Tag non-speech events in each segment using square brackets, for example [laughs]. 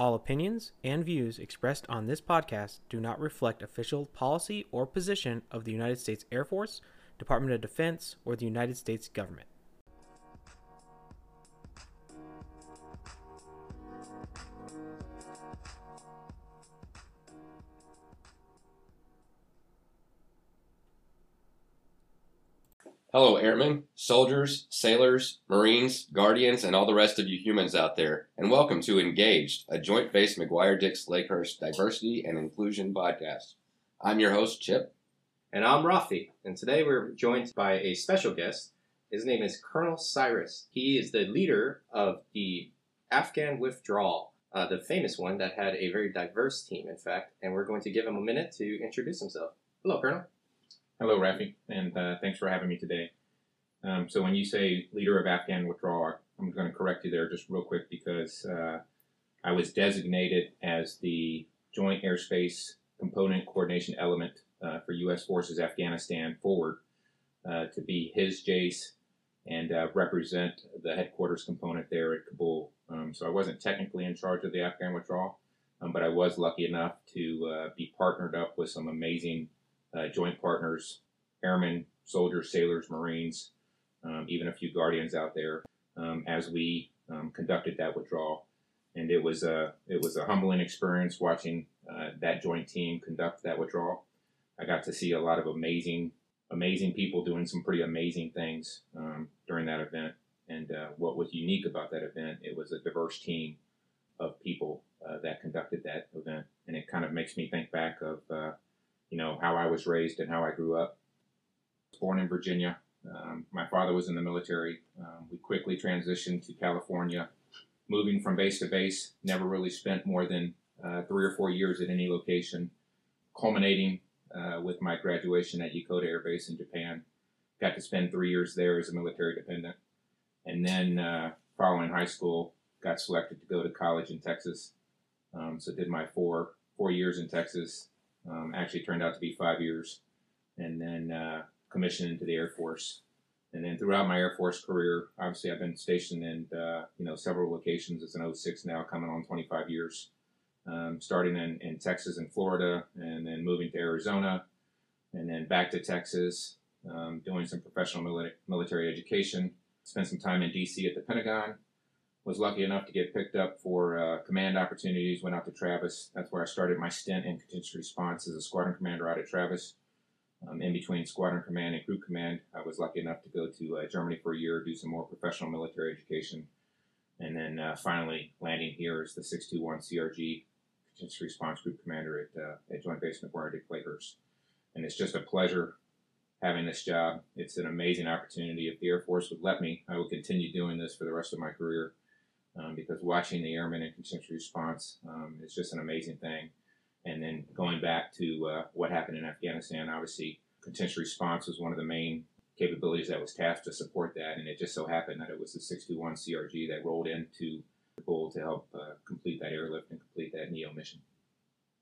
All opinions and views expressed on this podcast do not reflect official policy or position of the United States Air Force, Department of Defense, or the United States government. Hello, airmen, soldiers, sailors, marines, guardians, and all the rest of you humans out there, and welcome to Engaged, a joint base McGuire Dix Lakehurst diversity and inclusion podcast. I'm your host, Chip. And I'm Rafi, and today we're joined by a special guest. His name is Colonel Cyrus. He is the leader of the Afghan withdrawal, uh, the famous one that had a very diverse team, in fact, and we're going to give him a minute to introduce himself. Hello, Colonel. Hello, Rafi, and uh, thanks for having me today. Um, so, when you say leader of Afghan withdrawal, I'm going to correct you there just real quick because uh, I was designated as the Joint Airspace Component Coordination Element uh, for U.S. Forces Afghanistan Forward uh, to be his JACCE and uh, represent the headquarters component there at Kabul. Um, so, I wasn't technically in charge of the Afghan withdrawal, um, but I was lucky enough to uh, be partnered up with some amazing uh, joint partners, airmen, soldiers, sailors, marines, um, even a few guardians out there um, as we um, conducted that withdrawal. And it was a it was a humbling experience watching uh, that joint team conduct that withdrawal. I got to see a lot of amazing amazing people doing some pretty amazing things um, during that event. And uh, what was unique about that event, it was a diverse team of people uh, that conducted that event, and it kind of makes me think back of uh, you know, how I was raised and how I grew up. Born in Virginia. Um, my father was in the military. Um, we quickly transitioned to California, moving from base to base. Never really spent more than uh, three or four years at any location, culminating uh, with my graduation at Yokota Air Base in Japan. Got to spend three years there as a military dependent. And then, uh, following high school, got selected to go to college in Texas. Um, so did my four four years in Texas, um, actually turned out to be five years, and then uh, commissioned into the Air Force. And then throughout my Air Force career, obviously I've been stationed in uh, you know several locations. It's an 06 now, coming on 25 years. Um, starting in, in Texas and Florida, and then moving to Arizona, and then back to Texas, um, doing some professional mili- military education. Spent some time in D.C. at the Pentagon, was lucky enough to get picked up for uh, command opportunities. Went out to Travis. That's where I started my stint in contingency response as a squadron commander out at Travis. Um, in between squadron command and group command, I was lucky enough to go to uh, Germany for a year, do some more professional military education, and then uh, finally landing here as the 621 CRG contingency response group commander at, uh, at Joint Base McGuire Dix Lakehurst. And it's just a pleasure having this job. It's an amazing opportunity. If the Air Force would let me, I would continue doing this for the rest of my career um, because watching the airmen in contingency response um, is just an amazing thing. And then going back to uh, what happened in Afghanistan, obviously, contingency response was one of the main capabilities that was tasked to support that. And it just so happened that it was the 61 CRG that rolled into Kabul to help uh, complete that airlift and complete that NEO mission.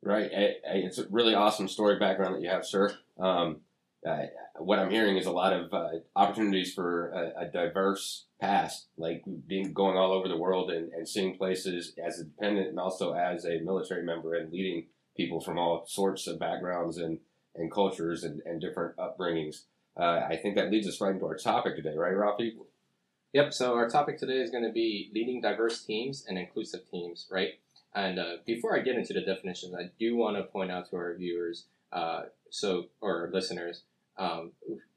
Right. It's a really awesome story background that you have, sir. Um, uh, what I'm hearing is a lot of uh, opportunities for a, a, diverse past, like being going all over the world and, and seeing places as a dependent and also as a military member and leading people from all sorts of backgrounds and, and cultures and, and different upbringings. Uh, I think that leads us right into our topic today, right, Rafi? Yep. So our topic today is going to be leading diverse teams and inclusive teams, right? And uh, before I get into the definitions, I do want to point out to our viewers, uh, so or listeners, um,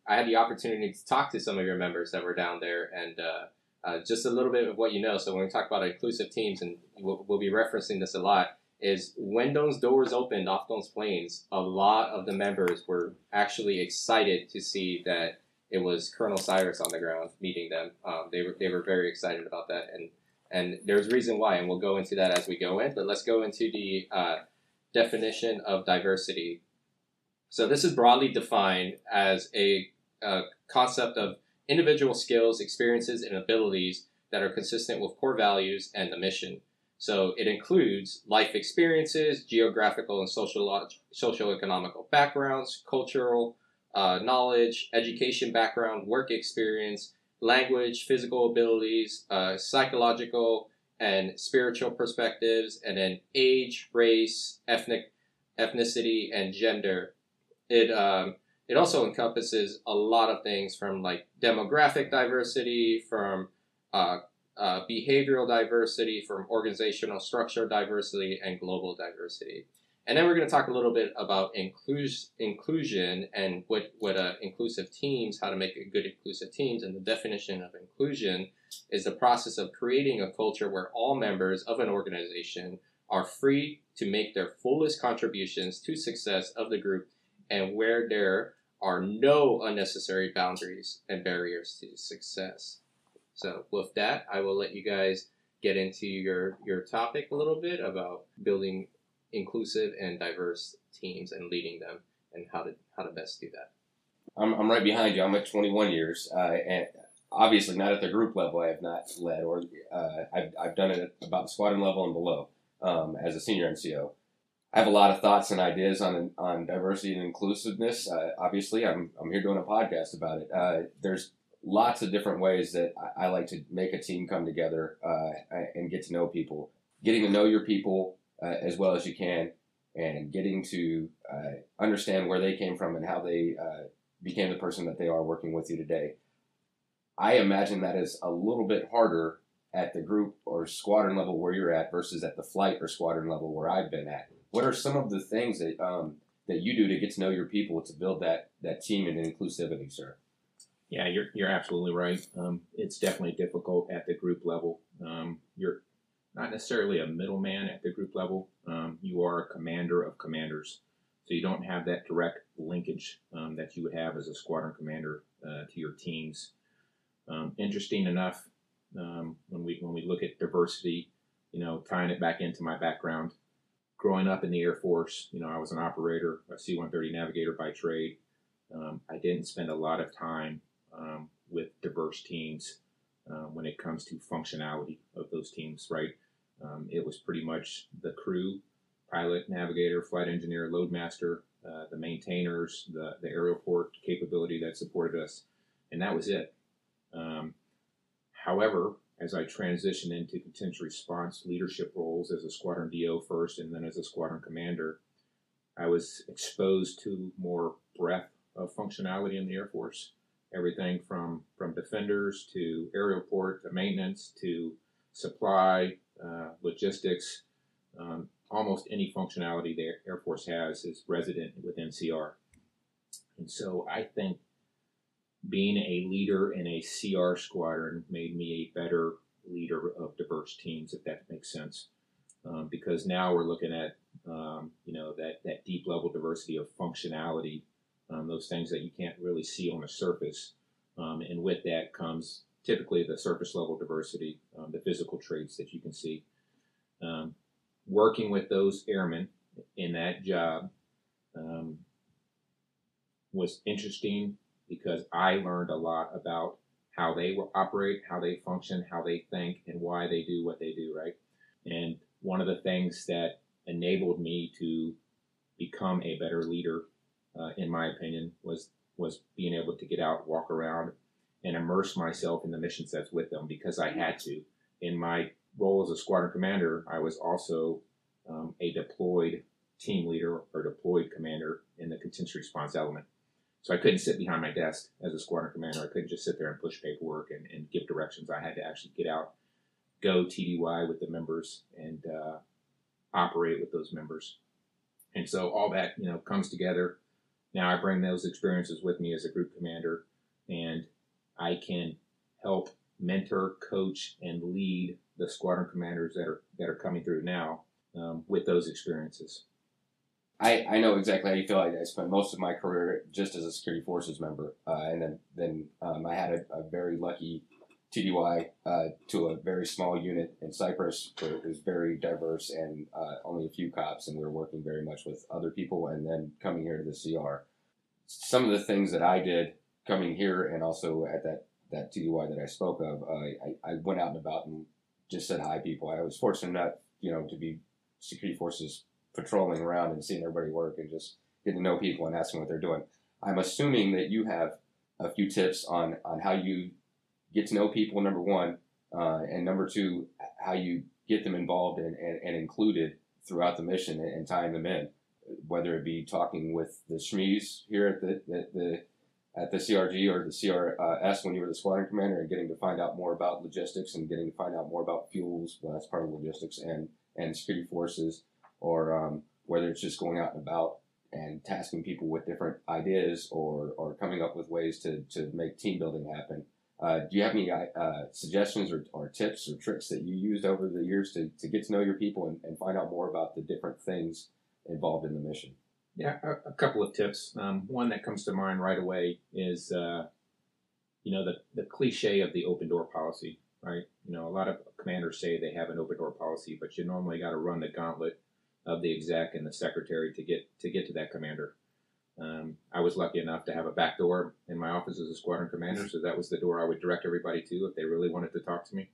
I had the opportunity to talk to some of your members that were down there, and uh, uh, just a little bit of what you know. So when we talk about inclusive teams, and we'll, we'll, be referencing this a lot, is when those doors opened off those planes, a lot of the members were actually excited to see that it was Colonel Cyrus on the ground meeting them. Um, they were they were very excited about that, and and there's reason why, and we'll go into that as we go in. But let's go into the uh, definition of diversity so this is broadly defined as a, a concept of individual skills, experiences, and abilities that are consistent with core values and the mission. So it includes life experiences, geographical and social socio-economical backgrounds, cultural uh, knowledge, education background, work experience, language, physical abilities, uh, psychological and spiritual perspectives, and then age, race, ethnic, ethnicity, and gender. It um, it also encompasses a lot of things from like demographic diversity, from uh, uh, behavioral diversity, from organizational structure diversity, and global diversity. And then we're going to talk a little bit about inclus- inclusion and what, what uh, inclusive teams, how to make a good inclusive teams. And the definition of inclusion is the process of creating a culture where all members of an organization are free to make their fullest contributions to success of the group and where there are no unnecessary boundaries and barriers to success. So with that, I will let you guys get into your, your topic a little bit about building inclusive and diverse teams and leading them and how to how to best do that. I'm, I'm right behind you. I'm at 21 years, uh, and obviously not at the group level. I have not led, or uh, I've, I've done it about the squadron level and below um, as a senior NCO. I have a lot of thoughts and ideas on on diversity and inclusiveness. Uh, obviously, I'm I'm here doing a podcast about it. Uh, there's lots of different ways that I, I, like to make a team come together uh, and get to know people. Getting to know your people uh, as well as you can, and getting to uh, understand where they came from and how they uh, became the person that they are working with you today. I imagine that is a little bit harder at the group or squadron level where you're at versus at the flight or squadron level where I've been at. What are some of the things that um, that you do to get to know your people to build that that team and inclusivity, sir? Yeah, you're you're absolutely right. Um, it's definitely difficult at the group level. Um, you're not necessarily a middleman at the group level. Um, you are a commander of commanders, so you don't have that direct linkage um, that you would have as a squadron commander uh, to your teams. Um, interesting enough, when we when we look at diversity, you know, tying it back into my background, growing up in the Air Force, you know, I was an operator, a C-130 navigator by trade. Um, I didn't spend a lot of time um, with diverse teams uh, when it comes to functionality of those teams, right? Um, it was pretty much the crew, pilot, navigator, flight engineer, loadmaster, uh, the maintainers, the, the aerial port capability that supported us, and that was it. Um, however, as I transitioned into contingent response leadership roles as a squadron DO first and then as a squadron commander, I was exposed to more breadth of functionality in the Air Force. Everything from, from defenders to aerial port to maintenance to supply, uh, logistics, um, almost any functionality the Air Force has is resident within CR. And so I think being a leader in a CR squadron made me a better leader of diverse teams, if that makes sense. Um, because now we're looking at um, you know that that deep level diversity of functionality, um, those things that you can't really see on the surface, um, and with that comes typically the surface level diversity, um, the physical traits that you can see. Um, working with those airmen in that job was interesting because I learned a lot about how they operate, how they function, how they think, and why they do what they do, right? And one of the things that enabled me to become a better leader, uh, in my opinion, was was being able to get out, walk around, and immerse myself in the mission sets with them because I had to. In my role as a squadron commander, I was also um, a deployed team leader or deployed commander in the contingency response element. So I couldn't sit behind my desk as a squadron commander. I couldn't just sit there and push paperwork and, and give directions. I had to actually get out, go TDY with the members, and uh, operate with those members. And so all that you know comes together. Now I bring those experiences with me as a group commander, and I can help mentor, coach, and lead the squadron commanders that are that are coming through now um, with those experiences. I, I know exactly how you feel. I, I spent most of my career just as a security forces member, uh, and then then um, I had a, a, very lucky TDY uh, to a very small unit in Cyprus where it was very diverse and uh, only a few cops, and we were working very much with other people. And then coming here to the CR, some of the things that I did coming here and also at that that TDY that I spoke of, uh, I, I went out and about and just said hi people. I was fortunate enough, you know, to be security forces patrolling around and seeing everybody work and just getting to know people and asking what they're doing. I'm assuming that you have a few tips on on how you get to know people. Number one, uh, and number two, how you get them involved and, and, and included throughout the mission and, and, tying them in, whether it be talking with the SMEs here at the, the, the at the CRG or the CRS when you were the squadron commander and getting to find out more about logistics and getting to find out more about fuels. Well, that's part of logistics and, and security forces, or um, whether it's just going out and about and tasking people with different ideas or, or coming up with ways to, to make team building happen. Uh, do you have any uh, suggestions or, or tips or tricks that you used over the years to, to get to know your people and, and find out more about the different things involved in the mission? Yeah, a, a couple of tips. Um, one that comes to mind right away is, uh, you know, the, the cliche of the open door policy, right? You know, a lot of commanders say they have an open door policy, but you normally got to run the gauntlet of the exec and the secretary to get to get to that commander. Um, I was lucky enough to have a back door in my office as a squadron commander, so that was the door I would direct everybody to if they really wanted to talk to me.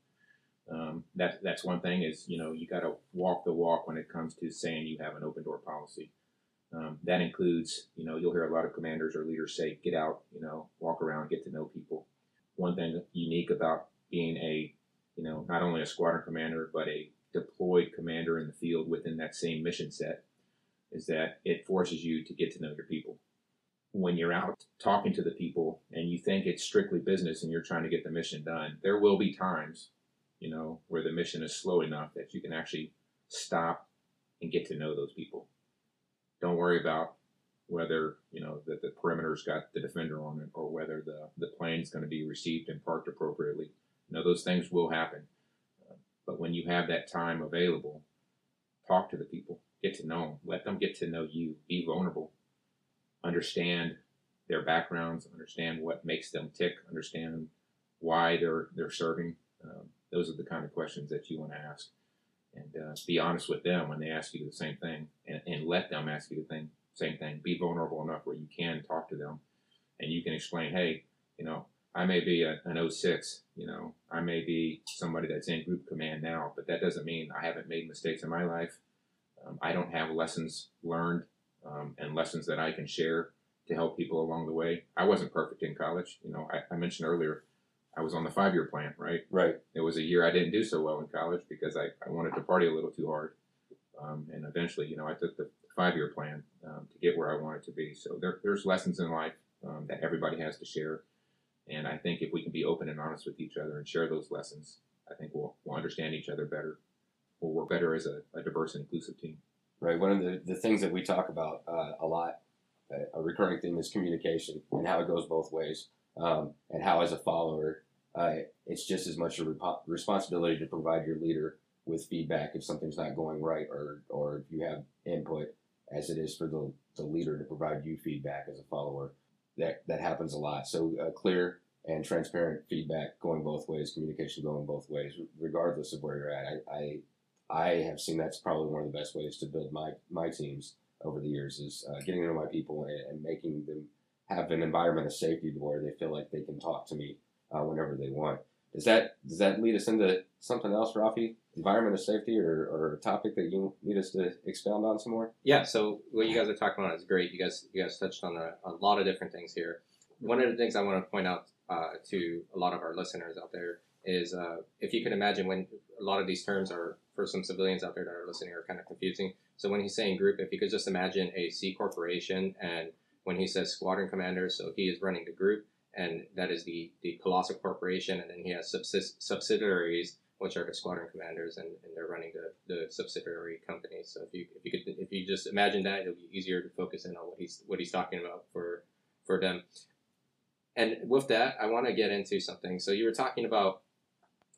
Um, that that's one thing is you know you got to walk the walk when it comes to saying you have an open door policy. Um, that includes you know you'll hear a lot of commanders or leaders say get out you know walk around get to know people. One thing unique about being a you know not only a squadron commander but a deployed commander in the field within that same mission set is that it forces you to get to know your people. When you're out talking to the people and you think it's strictly business and you're trying to get the mission done, there will be times, you know, where the mission is slow enough that you can actually stop and get to know those people. Don't worry about whether, you know, that the perimeter's got the defender on it or whether the, the plane's going to be received and parked appropriately. You know, those things will happen. But when you have that time available, talk to the people, get to know them, let them get to know you, be vulnerable, understand their backgrounds, understand what makes them tick, understand why they're they're serving. Um, those are the kind of questions that you want to ask, and uh, be honest with them when they ask you the same thing, and, and let them ask you the thing, same thing. Be vulnerable enough where you can talk to them, and you can explain, hey, you know, I may be a, an 06, you know, I may be somebody that's in group command now, but that doesn't mean I haven't made mistakes in my life. Um, I don't have lessons learned um, and lessons that I can share to help people along the way. I wasn't perfect in college. You know, I, I mentioned earlier, I was on the five year plan, right? Right. It was a year I didn't do so well in college because I, I wanted to party a little too hard. Um, and eventually, you know, I took the five year plan um, to get where I wanted to be. So there, there's lessons in life um, that everybody has to share. And I think if we can be open and honest with each other and share those lessons, I think we'll, we'll understand each other better. We'll work better as a, a diverse and inclusive team. Right. One of the, the things that we talk about uh, a lot, uh, a recurring theme is communication and how it goes both ways. Um, and how, as a follower, uh, it's just as much a rep- responsibility to provide your leader with feedback if something's not going right or, or if you have input as it is for the, the leader to provide you feedback as a follower that that happens a lot. So uh, clear and transparent feedback going both ways, communication going both ways, regardless of where you're at. I, I, I have seen that's probably one of the best ways to build my my teams over the years is uh, getting to know my people and, and, making them have an environment of safety where they feel like they can talk to me uh, whenever they want. Does that does that lead us into something else, Rafi? Environment of safety, or, or a topic that you need us to expound on some more? Yeah. So what you guys are talking about is great. You guys you guys touched on a, a lot of different things here. One of the things I want to point out uh, to a lot of our listeners out there is uh, if you can imagine when a lot of these terms are for some civilians out there that are listening are kind of confusing. So when he's saying group, if you could just imagine a C corporation, and when he says squadron commander, so he is running the group and that is the, the Colossal Corporation, and then he has subsist- subsidiaries, which are the squadron commanders, and, and they're running the, the subsidiary companies. So if you if you could if you just imagine that, it'll be easier to focus in on what he's what he's talking about for for them. And with that, I want to get into something. So you were talking about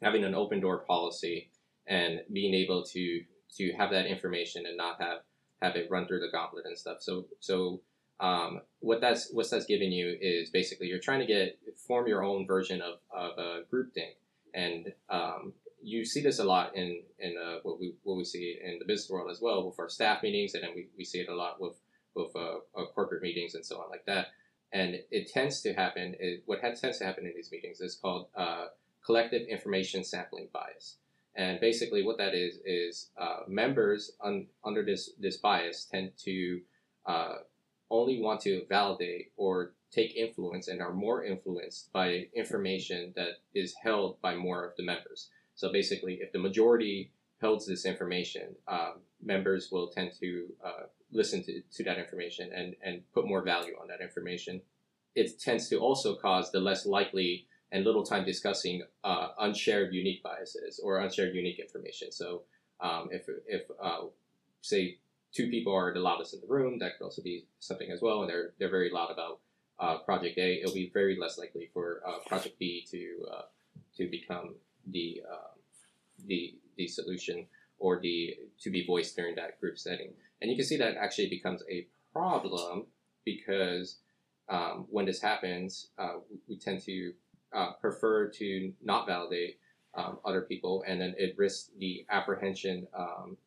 having an open door policy and being able to to have that information and not have have it run through the gauntlet and stuff. So so um, what that's what that's giving you is basically you're trying to get form your own version of, of a group think, and um, you see this a lot in in uh, what we what we see in the business world as well with our staff meetings, and then we, we see it a lot with with uh, corporate meetings and so on like that. And it tends to happen. Is, what tends to happen in these meetings is called uh, collective information sampling bias. And basically, what that is is uh, members un, under this this bias tend to uh, only want to validate or take influence and are more influenced by information that is held by more of the members. So basically, if the majority holds this information, um, members will tend to uh, listen to, to that information and, and put more value on that information. It tends to also cause the less likely and little time discussing uh, unshared unique biases or unshared unique information. So um, if, if uh, say, two people are the loudest in the room, that could also be something as well, and they're, they're very loud about uh, Project A, it'll be very less likely for uh, Project B to uh, to become the um, the the solution or the to be voiced during that group setting. And you can see that actually becomes a problem because um, when this happens, uh, we tend to uh, prefer to not validate um, other people, and then it risks the apprehension um,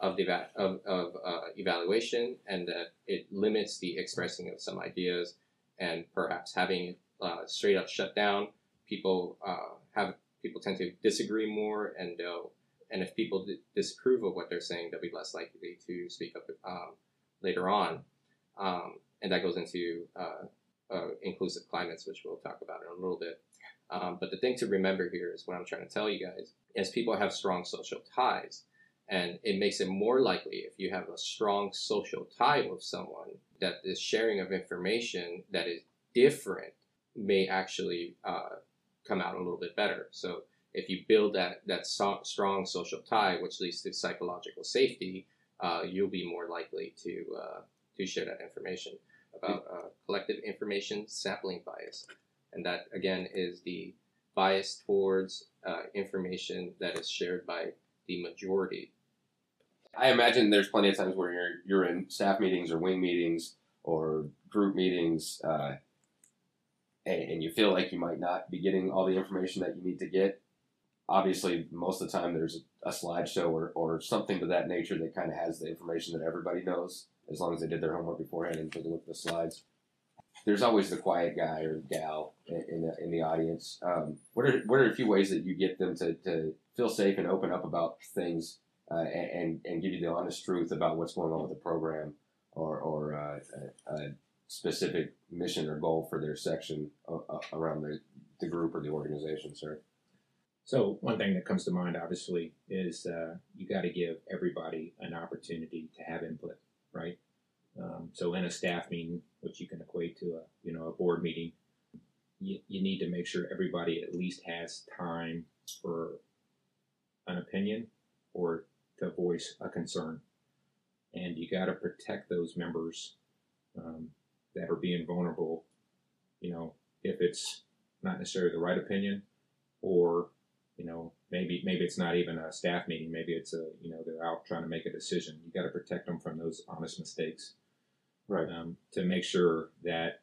of the of, of uh, evaluation, and that it limits the expressing of some ideas and perhaps having uh, straight up shut down, people uh, have people tend to disagree more, and they'll and if people d- disapprove of what they're saying, they'll be less likely to speak up um, later on, um, and that goes into uh, uh inclusive climates, which we'll talk about in a little bit. Um, but the thing to remember here is what I'm trying to tell you guys is people have strong social ties. And it makes it more likely if you have a strong social tie with someone that the sharing of information that is different may actually uh, come out a little bit better. So if you build that that so- strong social tie, which leads to psychological safety, uh, you'll be more likely to uh, to share that information about uh, collective information sampling bias, and that again is the bias towards uh, information that is shared by the majority I imagine there's plenty of times where you're you're in staff meetings or wing meetings or group meetings, uh, and, you feel like you might not be getting all the information that you need to get. Obviously, most of the time there's a slideshow or, or something to that nature that kind of has the information that everybody knows, as long as they did their homework beforehand and took a look at the slides. There's always the quiet guy or gal in, the, in the audience. Um, what are what are a few ways that you get them to, to feel safe and open up about things uh, and and give you the honest truth about what's going on with the program or or uh, a, a, specific mission or goal for their section uh, around the, the group or the organization, sir. So one thing that comes to mind, obviously, is uh, you got to give everybody an opportunity to have input, right? Um, so in a staff meeting, which you can equate to a you know a board meeting, you, you need to make sure everybody at least has time for an opinion or to voice a concern. And you got to protect those members um, that are being vulnerable. You know, if it's not necessarily the right opinion, or you know, maybe maybe it's not even a staff meeting. Maybe it's a you know they're out trying to make a decision. You got to protect them from those honest mistakes, right? Um, to make sure that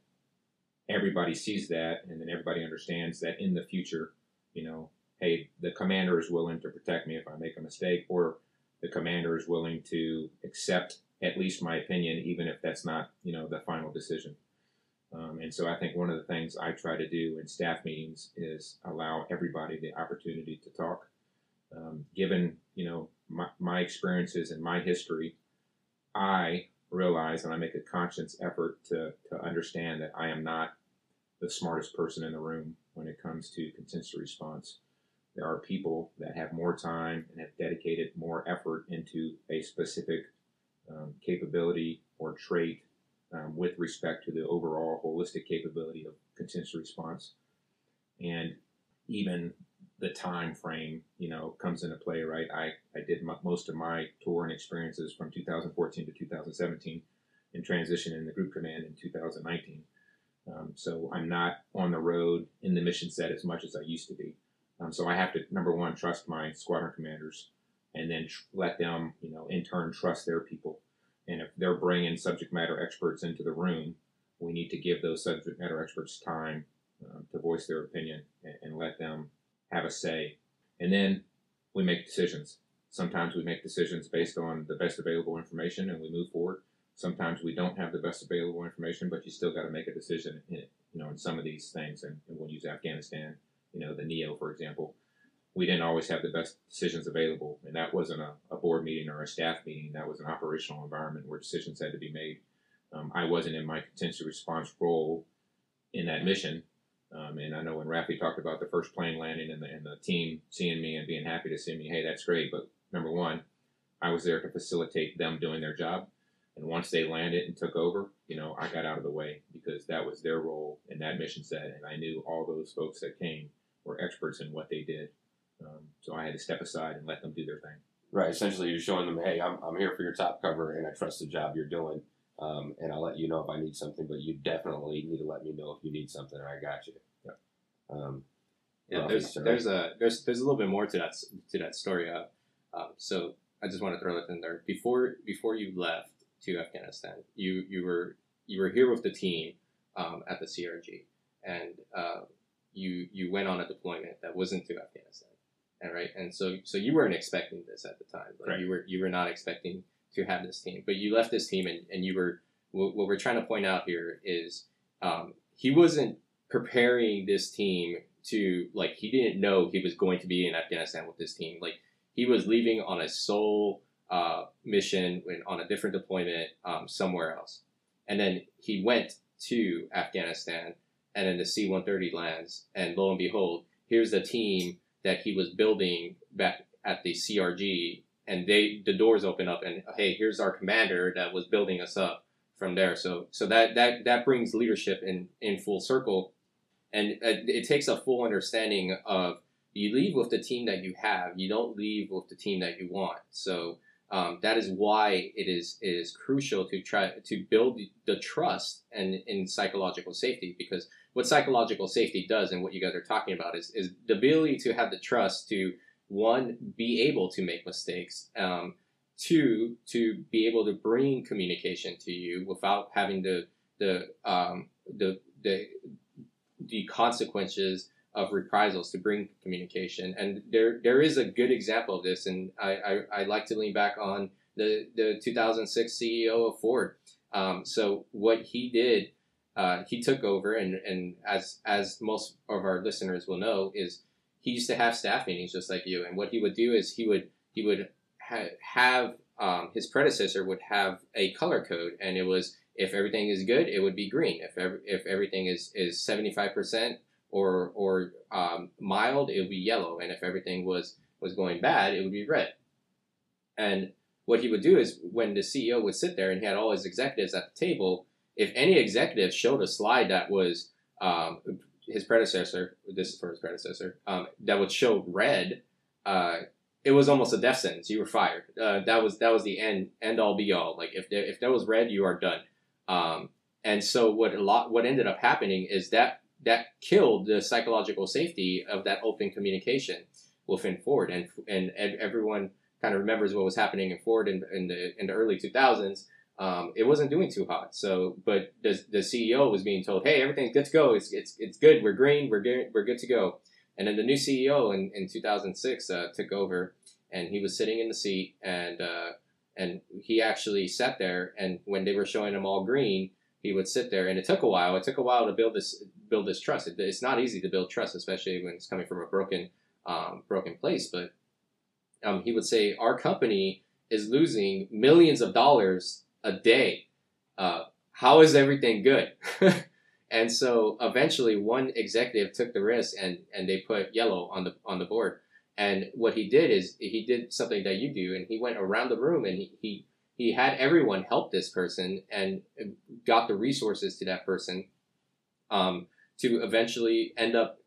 everybody sees that, and then everybody understands that in the future, you know, hey, the commander is willing to protect me if I make a mistake, or the commander is willing to accept at least my opinion, even if that's not, you know, the final decision. Um, and so I think one of the things I try to do in staff meetings is allow everybody the opportunity to talk. Um, given, you know, my, my experiences and my history, I realize and I make a conscious effort to, to understand that I am not the smartest person in the room when it comes to contingency response there are people that have more time and have dedicated more effort into a specific um, capability or trait um, with respect to the overall holistic capability of contingency response. And even the time frame, you know, comes into play, right? I, I did m- most of my tour and experiences from 2014 to 2017 and transition in the group command in 2019. Um, so I'm not on the road in the mission set as much as I used to be. Um, so I have to number one trust my squadron commanders, and then tr- let them, you know, in turn trust their people. And if they're bringing subject matter experts into the room, we need to give those subject matter experts time um, to voice their opinion and, and let them have a say. And then we make decisions. Sometimes we make decisions based on the best available information and we move forward. Sometimes we don't have the best available information, but you still got to make a decision in, you know, in some of these things. And, and we'll use Afghanistan you know, the NEO, for example, we didn't always have the best decisions available. And that wasn't a, a board meeting or a staff meeting. That was an operational environment where decisions had to be made. Um, I wasn't in my contingency response role in that mission. Um, and I know when Rafi talked about the first plane landing and the, and the team seeing me and being happy to see me, hey, that's great. But number one, I was there to facilitate them doing their job. And once they landed and took over, you know, I got out of the way because that was their role in that mission set. And I knew all those folks that came were experts in what they did. So I had to step aside and let them do their thing. Right. Essentially, you're showing them, hey, I'm, I'm here for your top cover, and I trust the job you're doing, um, and I'll let you know if I need something. But you definitely need to let me know if you need something, or I got you. Yeah. Um, Yeah, Rafi, there's sir. there's a there's there's a little bit more to that to that story. Uh, um, so I just want to throw that in there. Before before you left to Afghanistan, you you were you were here with the team um, at the CRG, and uh, you you went on a deployment that wasn't to Afghanistan, and right, and so so you weren't expecting this at the time. Like Correct. you were you were not expecting to have this team, but you left this team, and, and you were what, what we're trying to point out here is um, he wasn't preparing this team to like he didn't know he was going to be in Afghanistan with this team. Like he was leaving on a sole uh, mission and on a different deployment um, somewhere else, and then he went to Afghanistan, and then the C-130 lands, and lo and behold, here's the team that he was building back at the CRG, and they the doors open up, and hey, here's our commander that was building us up from there. So so that that that brings leadership in in full circle, and it takes a full understanding of you leave with the team that you have. You don't leave with the team that you want. So um, that is why it is it is crucial to try to build the trust and in psychological safety because what psychological safety does and what you guys are talking about is is the ability to have the trust to one be able to make mistakes um, two to be able to bring communication to you without having the the um, the the the consequences of reprisals to bring communication. And there there is a good example of this, and I, I, I like to lean back on the the 2006 CEO of Ford. Um, so what he did, uh, he took over, and and as as most of our listeners will know, is he used to have staff meetings just like you. And what he would do is he would he would ha- have um, his predecessor would have a color code, and it was if everything is good, it would be green. If ev- if everything is is seventy five percent or or um, mild, it would be yellow, and if everything was was going bad, it would be red. And what he would do is when the CEO would sit there and he had all his executives at the table, if any executive showed a slide that was um, his predecessor, this is for his predecessor, um, that would show red, uh, it was almost a death sentence. You were fired. Uh, that was that was the end end all be all. Like if there, if there was red, you are done. Um, and so what a lot what ended up happening is that that killed the psychological safety of that open communication within Ford, and and, everyone kind of remembers what was happening in Ford in, in the in the early 2000s. Um, it wasn't doing too hot. So, but the, the CEO was being told, "Hey, everything's good to go. It's it's, it's good. We're green. We're good. We're good to go." And then the new CEO in, in 2006 uh, took over, and he was sitting in the seat, and uh, and he actually sat there. And when they were showing him all green, he would sit there. And it took a while. It took a while to build this build this trust. It, it's not easy to build trust, especially when it's coming from a broken um, broken place. But um, he would say, "Our company is losing millions of dollars a day. Uh, how is everything good?" [laughs] and so eventually, one executive took the risk and and they put yellow on the on the board. And what he did is he did something that you do, and he went around the room and he he, he had everyone help this person and got the resources to that person um, to eventually end up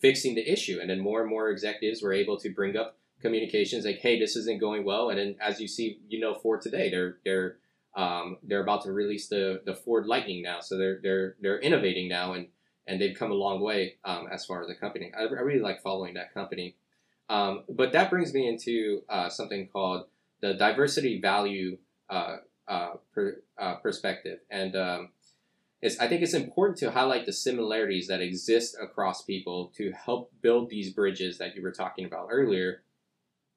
fixing the issue. And then more and more executives were able to bring up communications like, "Hey, this isn't going well." And then, as you see, you know, Ford today, they're they're um, they're about to release the the Ford Lightning now, so they're they're they're innovating now, and and they've come a long way um, as far as the company. I, I really like following that company. Um, but that brings me into uh, something called the diversity value per, uh, perspective, and um, it's, I think it's important to highlight the similarities that exist across people to help build these bridges that you were talking about earlier,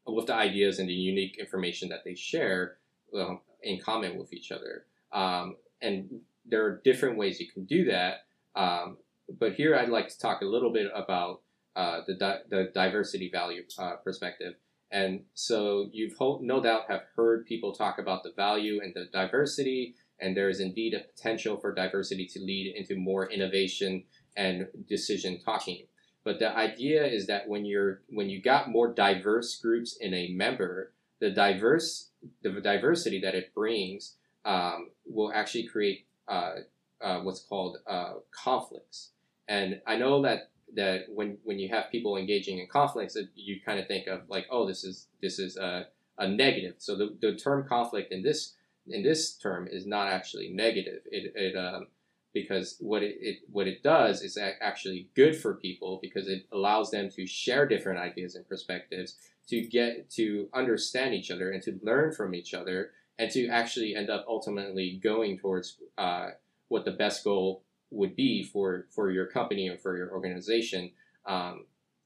with the ideas and the unique information that they share um, in common with each other. Um, and there are different ways you can do that. Um, but here I'd like to talk a little bit about uh, the, di- the diversity value uh, perspective. And so you've ho- no doubt have heard people talk about the value and the diversity and there is indeed a potential for diversity to lead into more innovation and decision talking. But the idea is that when you're when you got more diverse groups in a member, the diverse the diversity that it brings um, will actually create uh, uh, what's called uh, conflicts. And I know that that when when you have people engaging in conflicts, you kind of think of like, oh, this is this is a, a negative. So the, the term conflict in this in this term is not actually negative. It, it um, because what it, it, what it does is actually good for people because it allows them to share different ideas and perspectives to get to understand each other and to learn from each other and to actually end up ultimately going towards uh, what the best goal would be for for your company or for your organization um,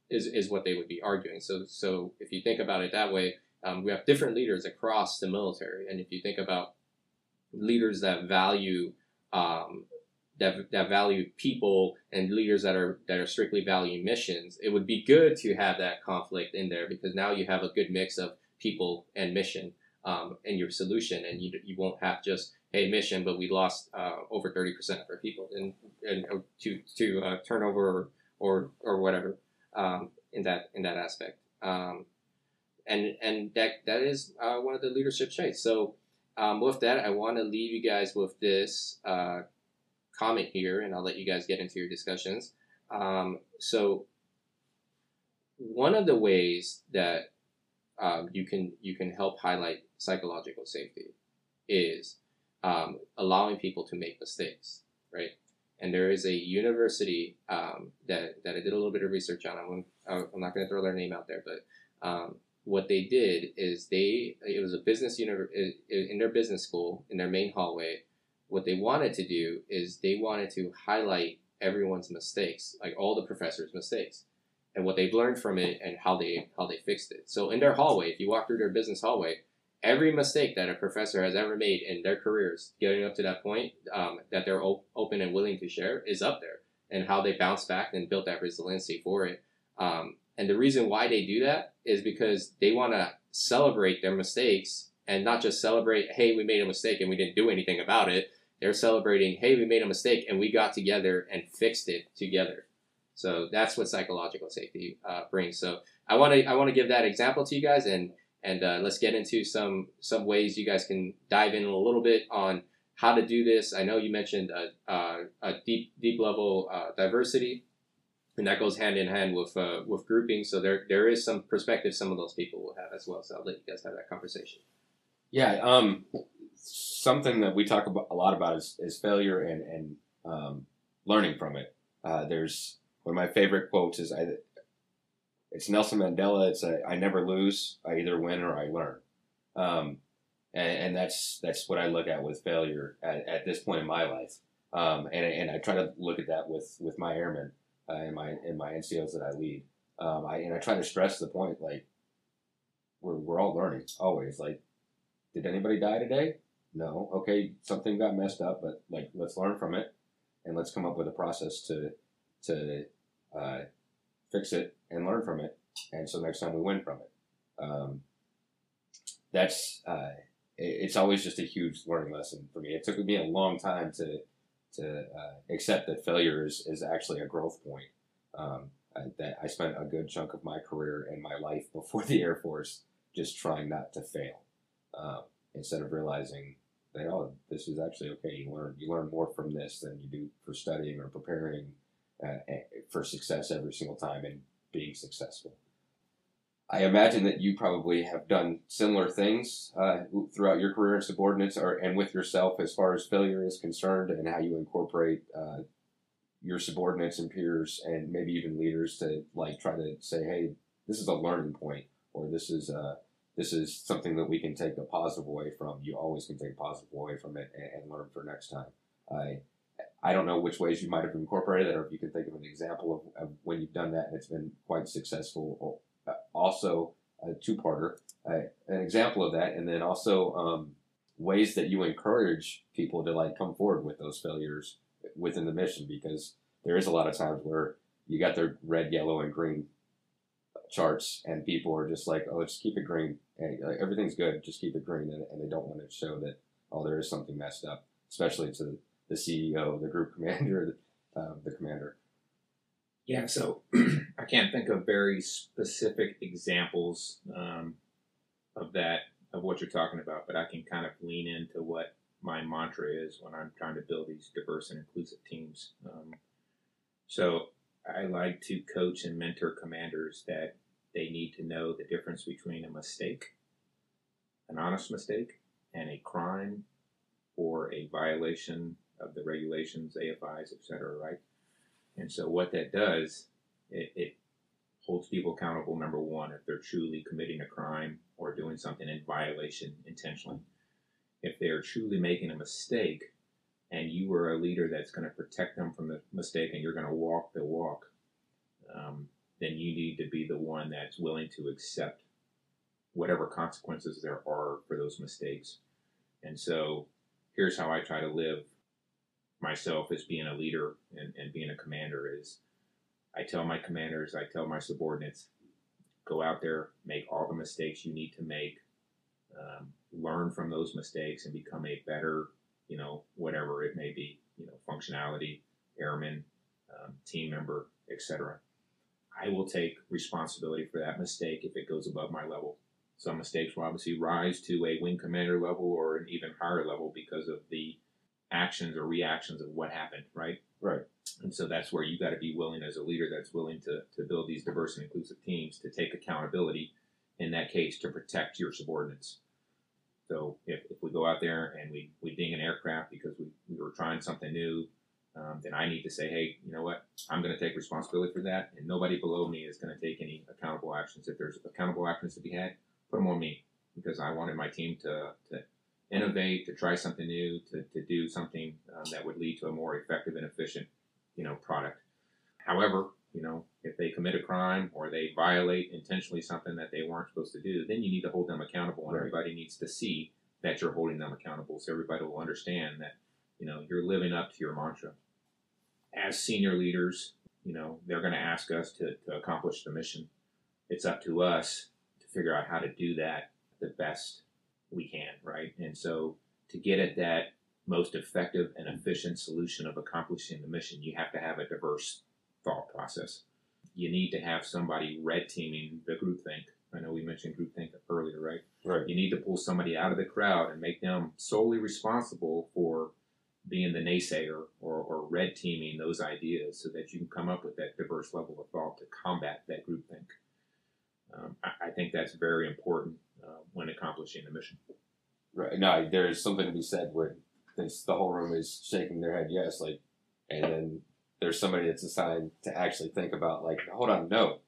is is what they would be arguing. So so if you think about it that way, um, we have different leaders across the military, and if you think about leaders that value um, that, that value people and leaders that are that are strictly value missions, it would be good to have that conflict in there because now you have a good mix of people and mission um, in your solution, and you, you won't have just hey mission, but we lost uh, over thirty percent of our people and and uh, to to uh, turnover or, or whatever um, in that in that aspect. Um, and and that that is uh, one of the leadership traits. So um, with that, I want to leave you guys with this uh, comment here, and I'll let you guys get into your discussions. Um, so one of the ways that um, you can you can help highlight psychological safety is um, allowing people to make mistakes, right? And there is a university um, that, that I did a little bit of research on. I'm, I'm not going to throw their name out there, but um, what they did is they it was a business in their business school in their main hallway. What they wanted to do is they wanted to highlight everyone's mistakes, like all the professors' mistakes, and what they've learned from it and how they how they fixed it. So in their hallway, if you walk through their business hallway, every mistake that a professor has ever made in their careers, getting up to that point um, that they're op- open and willing to share, is up there, and how they bounce back and built that resiliency for it. Um, and the reason why they do that is because they want to celebrate their mistakes and not just celebrate, hey, we made a mistake and we didn't do anything about it. They're celebrating, hey, we made a mistake and we got together and fixed it together. So that's what psychological safety uh, brings. So I want to I want to give that example to you guys and and uh, let's get into some some ways you guys can dive in a little bit on how to do this. I know you mentioned a, a, a deep deep level uh, diversity, and that goes hand in hand with uh, with grouping. So there there is some perspective some of those people will have as well. So I'll let you guys have that conversation. Yeah, um, something that we talk about a lot about is, is failure and and um, learning from it. Uh, there's one of my favorite quotes is I it's Nelson Mandela. It's a, I never lose. I either win or I learn. Um, and, and, that's that's what I look at with failure at, at this point in my life. Um, and, and I try to look at that with, with my airmen uh, and my in my NCOs that I lead. Um, I and I try to stress the point like we're we're all learning always. Like, did anybody die today? No. Okay, something got messed up, but like let's learn from it and let's come up with a process to to uh, fix it and learn from it. And so next time we win from it. Um, that's uh, it, it's always just a huge learning lesson for me. It took me a long time to to uh, accept that failure is, is actually a growth point. Um, I, that I spent a good chunk of my career and my life before the Air Force just trying not to fail, um, instead of realizing that oh, this is actually okay. You learn you learn more from this than you do for studying or preparing uh, for success every single time and being successful. I imagine that you probably have done similar things uh, throughout your career in subordinates or and with yourself as far as failure is concerned and how you incorporate uh, your subordinates and peers and maybe even leaders to like try to say, hey, this is a learning point or this is uh, this is something that we can take a positive away from. You always can take a positive away from it and, and learn for next time. I I don't know which ways you might have incorporated it, or if you can think of an example of, of when you've done that and it's been quite successful. Uh, also, a two-parter, uh, an example of that, and then also um, ways that you encourage people to like come forward with those failures within the mission, because there is a lot of times where you got their red, yellow, and green charts, and people are just like, "Oh, just keep it green. Hey, everything's good. Just keep it green," and, and they don't want to show that oh, there is something messed up. especially to the CEO, the group [laughs] commander, uh, the commander. Yeah, so [clears throat] I can't think of very specific examples um, of that of what you're talking about, but I can kind of lean into what my mantra is when I'm trying to build these diverse and inclusive teams. Um, so I like to coach and mentor commanders that they need to know the difference between a mistake, an honest mistake, and a crime or a violation of the regulations, AFIs, et cetera, Right? And so what that does, it, it holds people accountable. Number one, if they're truly committing a crime or doing something in violation intentionally. If they are truly making a mistake, and you are a leader that's going to protect them from the mistake, and you're going to walk the walk, um, then you need to be the one that's willing to accept whatever consequences there are for those mistakes. And so here's how I try to live myself as being a leader and, and being a commander is I tell my commanders, I tell my subordinates, go out there, make all the mistakes you need to make, um, learn from those mistakes, and become a better, you know, whatever it may be, you know, functionality, airman, um, team member, etc. I will take responsibility for that mistake if it goes above my level. Some mistakes will obviously rise to a wing commander level or an even higher level because of the actions or reactions of what happened, right? Right. And so that's where you got to be willing as a leader that's willing to, to build these diverse and inclusive teams to take accountability in that case to protect your subordinates. So if, if we go out there and we, we ding an aircraft because we, we were trying something new, um, then I need to say, hey, you know what? I'm going to take responsibility for that, and nobody below me is going to take any accountable actions. If there's accountable actions to be had, put them on me because I wanted my team to, to innovate, to try something new, to, to do something um, that would lead to a more effective and efficient, you know, product. However, you know, if they commit a crime or they violate intentionally something that they weren't supposed to do, then you need to hold them accountable, and Right. everybody needs to see that you're holding them accountable, so everybody will understand that you know you're living up to your mantra. As senior leaders, you know they're going to ask us to, to accomplish the mission. It's up to us to figure out how to do that the best we can, right? And so to get at that most effective and efficient solution of accomplishing the mission, you have to have a diverse thought process. You need to have somebody red teaming the groupthink. I know we mentioned groupthink earlier, right? Right. You need to pull somebody out of the crowd and make them solely responsible for being the naysayer or, or red teaming those ideas so that you can come up with that diverse level of thought to combat that groupthink. Um, I, I think that's very important uh, when accomplishing the mission. Right. No, there's something to be said where this, the whole room is shaking their head yes, like, and then there's somebody that's assigned to actually think about like, hold on, no.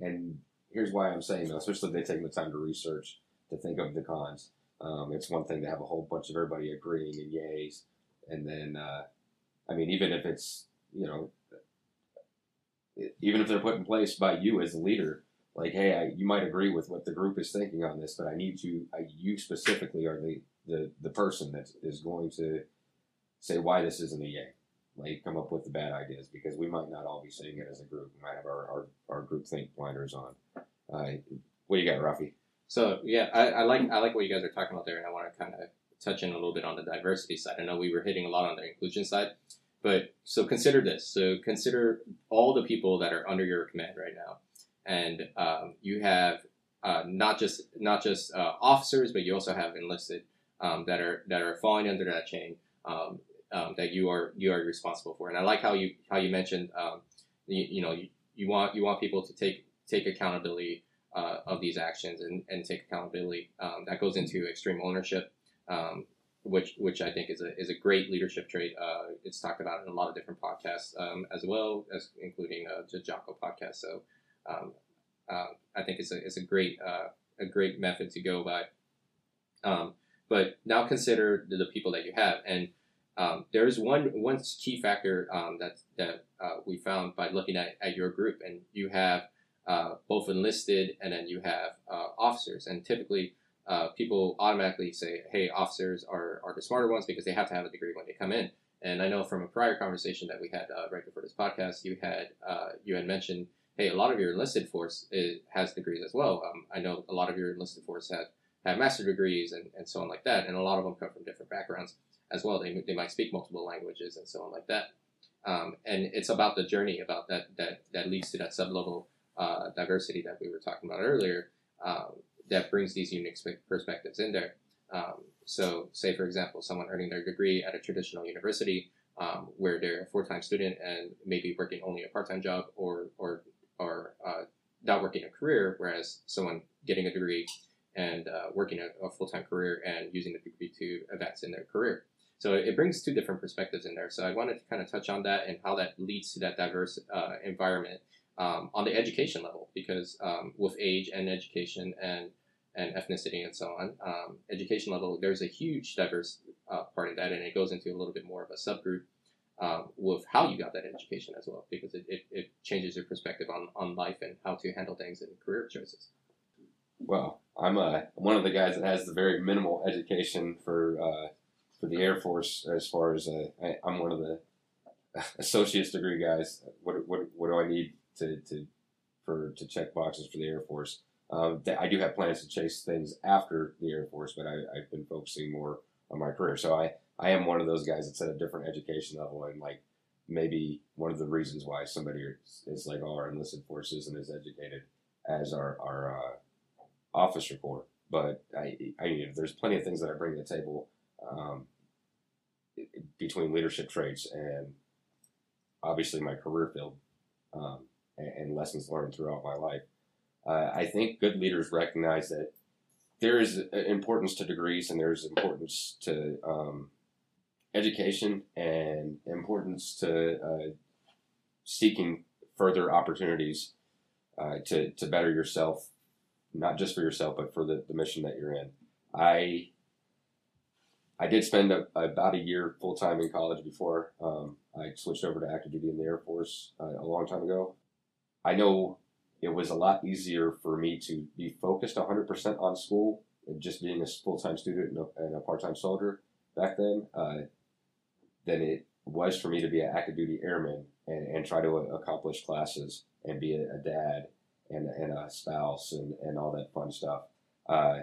And here's why I'm saying no, especially if they take the time to research to think of the cons. Um, it's one thing to have a whole bunch of everybody agreeing and yays, and then uh, I mean, even if it's you know, even if they're put in place by you as the leader, like, hey, I, you might agree with what the group is thinking on this, but I need you, I, you specifically are the, the, the person that is going to say why this isn't a yay. Like, come up with the bad ideas because we might not all be saying it as a group. We might have our, our, our group think blinders on. Uh, what do you got, Rafi? So yeah, I, I like I like what you guys are talking about there, and I want to kind of touch in a little bit on the diversity side. I know we were hitting a lot on the inclusion side, but so consider this. So consider all the people that are under your command right now, and um, you have uh, not just not just uh, officers, but you also have enlisted um, that are that are falling under that chain um, um, that you are you are responsible for. And I like how you how you mentioned um, you, you know you, you want you want people to take take accountability uh, of these actions and, and take accountability. Um, that goes into extreme ownership, which which I think is a is a great leadership trait. Uh, it's talked about in a lot of different podcasts as well as including uh, the Jocko podcast. So um, uh, I think it's a it's a great uh, a great method to go by. Um, but now consider the, the people that you have, and um, there's one one key factor um, that that uh, we found by looking at, at your group, and you have uh, both enlisted and then you have uh, officers. And typically, uh, people automatically say, hey, officers are, are the smarter ones because they have to have a degree when they come in. And I know from a prior conversation that we had right before this podcast, you had you had mentioned, hey, a lot of your enlisted force is, has degrees as well. Um, I know a lot of your enlisted force have, have master degrees and, and so on like that, and a lot of them come from different backgrounds. as well. They, they might speak multiple languages and so on like that. Um, and it's about the journey about that that that leads to that sublevel uh, diversity that we were talking about earlier. Um, that brings these unique perspectives in there. Um, so, say for example, someone earning their degree at a traditional university, um, where they're a full-time student and maybe working only a part-time job, or or or uh, not working a career, whereas someone getting a degree and uh, working a, a full-time career and using the degree to advance in their career. So it brings two different perspectives in there. So I wanted to kind of touch on that and how that leads to that diverse uh, environment um, on the education level, because um, with age and education and and ethnicity and so on, um, education level, there's a huge diverse uh, part in that, and it goes into a little bit more of a subgroup um, with how you got that education as well, because it, it, it changes your perspective on, on life and how to handle things and career choices. Well, I'm uh, one of the guys that has the very minimal education for uh, for the Air Force as far as uh, I, am one of the [laughs] associate's degree guys. What, what, what do I need to, to for to check boxes for the Air Force? Um, I do have plans to chase things after the Air Force, but I, have been focusing more on my career. So I, I am one of those guys that's at a different education level, and like maybe one of the reasons why somebody is, is like oh, our enlisted force isn't as educated as our our uh, officer corps. But I, I mean, there's plenty of things that I bring to the table um, between leadership traits and obviously my career field um, and, and, lessons learned throughout my life. Uh, I think good leaders recognize that there is importance to degrees and there's importance to um, education and importance to uh, seeking further opportunities uh, to, to better yourself, not just for yourself, but for the, the mission that you're in. I I did spend a, about a year full time in college before um, I switched over to active duty in the Air Force uh, a long time ago. I know it was a lot easier for me to be focused 100% on school just being a full time student and a, a part time soldier back then uh, than it was for me to be an active duty airman and, and try to accomplish classes and be a, a dad and, and a spouse and, and all that fun stuff. Uh,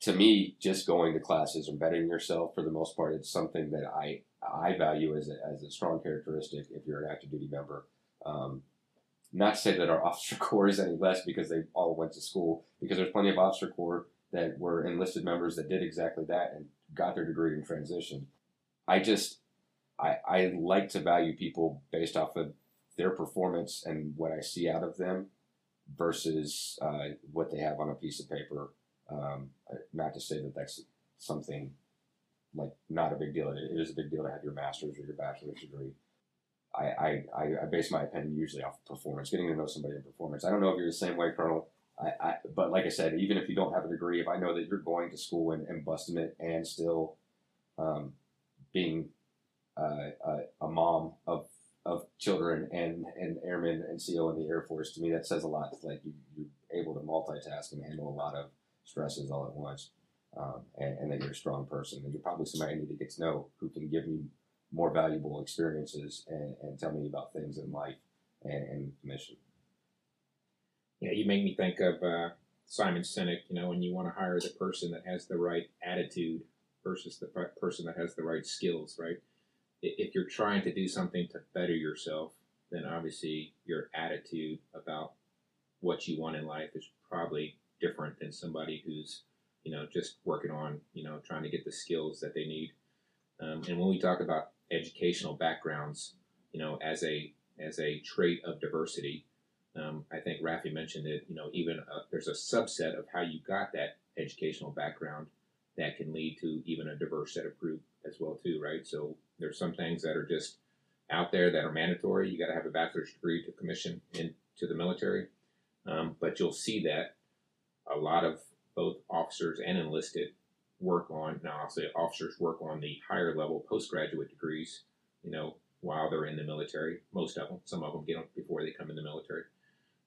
to me, just going to classes and bettering yourself for the most part, it's something that I I value as a, as a strong characteristic if you're an active duty member. Um, not to say that our [laughs] officer corps is any less because they all went to school, because there's plenty of officer corps that were enlisted members that did exactly that and got their degree and transitioned. I just I, I like to value people based off of their performance and what I see out of them versus uh, what they have on a piece of paper um, not to say that that's something like not a big deal. It is a big deal to have your master's or your bachelor's degree. I, I, I base my opinion usually off of performance, getting to know somebody in performance. I don't know if you're the same way, Colonel. I, I, but like I said, even if you don't have a degree, if I know that you're going to school and, and busting it and still um, being a, a mom of of children and, and airmen and CO in the Air Force, to me that says a lot. It's like you, you're able to multitask and handle a lot of stresses all at once, um, and, and, that you're a strong person. And you're probably somebody I need to get to know who can give me more valuable experiences and, and tell me about things in life and, and mission. Yeah, you make me think of uh, Simon Sinek. You know, when you want to hire the person that has the right attitude versus the person that has the right skills, right? If you're trying to do something to better yourself, then obviously your attitude about what you want in life is probably different than somebody who's you know just working on you know trying to get the skills that they need. Um, and when we talk about educational backgrounds, you know, as a as a trait of diversity, um, I think Rafi mentioned it. You know, even a, there's a subset of how you got that educational background that can lead to even a diverse set of group as well too, right? So there's some things that are just out there that are mandatory. You got to have a bachelor's degree to commission into the military, um, but you'll see that a lot of both officers and enlisted work on. Now, I'll say officers work on the higher level postgraduate degrees. You know, while they're in the military, most of them. Some of them get them before they come in the military,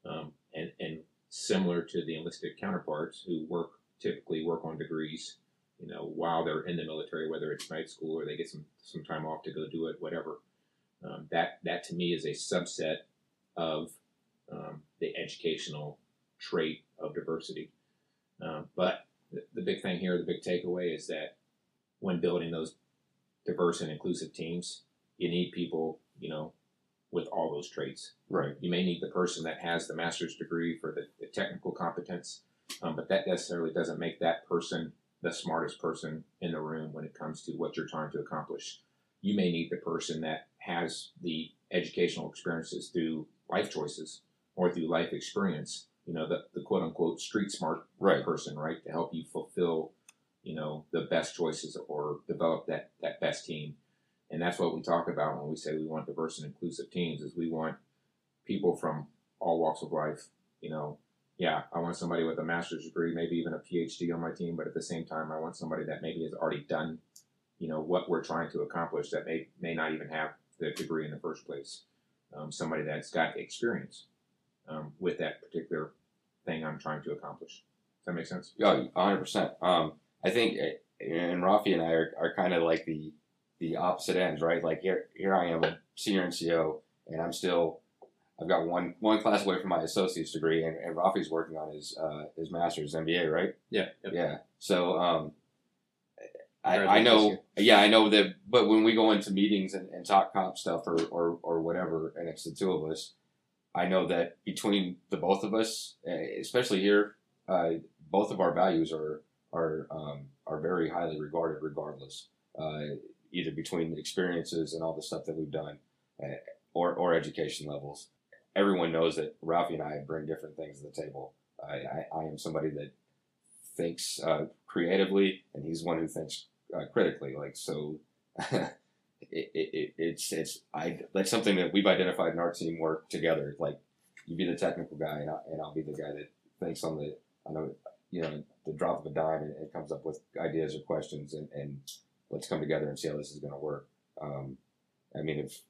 um, and and similar to the enlisted counterparts who work typically work on degrees. You know, while they're in the military, whether it's night school or they get some some time off to go do it, whatever. Um, that that to me is a subset of um, the educational trait of diversity. Um, but the, the, big thing here, the big takeaway is that when building those diverse and inclusive teams, you need people, you know, with all those traits. Right. You may need the person that has the master's degree for the, the technical competence, um, but that necessarily doesn't make that person the smartest person in the room when it comes to what you're trying to accomplish. You may need the person that has the educational experiences through life choices or through life experience, you know, the, the quote unquote street smart Right. person, right, to help you fulfill, you know, the best choices or develop that, that best team. And that's what we talk about when we say we want diverse and inclusive teams is we want people from all walks of life, you know, yeah, I want somebody with a master's degree, maybe even a PhD on my team, but at the same time, I want somebody that maybe has already done, you know, what we're trying to accomplish that may may not even have the degree in the first place. Um, somebody that's got experience um, with that particular thing I'm trying to accomplish. Does that make sense? Yeah, hundred percent. Um, I think, uh, and Rafi and I are, are kind of like the the opposite ends, right? Like here, here I am, a senior NCO, and I'm still, I've got one one class away from my associate's degree, and, and Rafi's working on his uh, his master's MBA, right? Yeah. Yep. Yeah. So, um, I, I know, yeah, I know that. But when we go into meetings and, and talk comp stuff or, or or whatever, and it's the two of us, I know that between the both of us, eh, especially here, uh, both of our values are are um, are very highly regarded, regardless. Uh, either between the experiences and all the stuff that we've done, uh, or or education levels. Everyone knows that Rafi and I bring different things to the table. I, I, I am somebody that thinks uh, creatively, and he's one who thinks uh, critically. Like so, [laughs] it, it, it, it's it's I that's something that we've identified in our team work together. Like you be the technical guy, and, I, and I'll be the guy that thinks on the on a you know the drop of a dime and, and comes up with ideas or questions, and, and let's come together and see how this is going to work. Um, I mean, if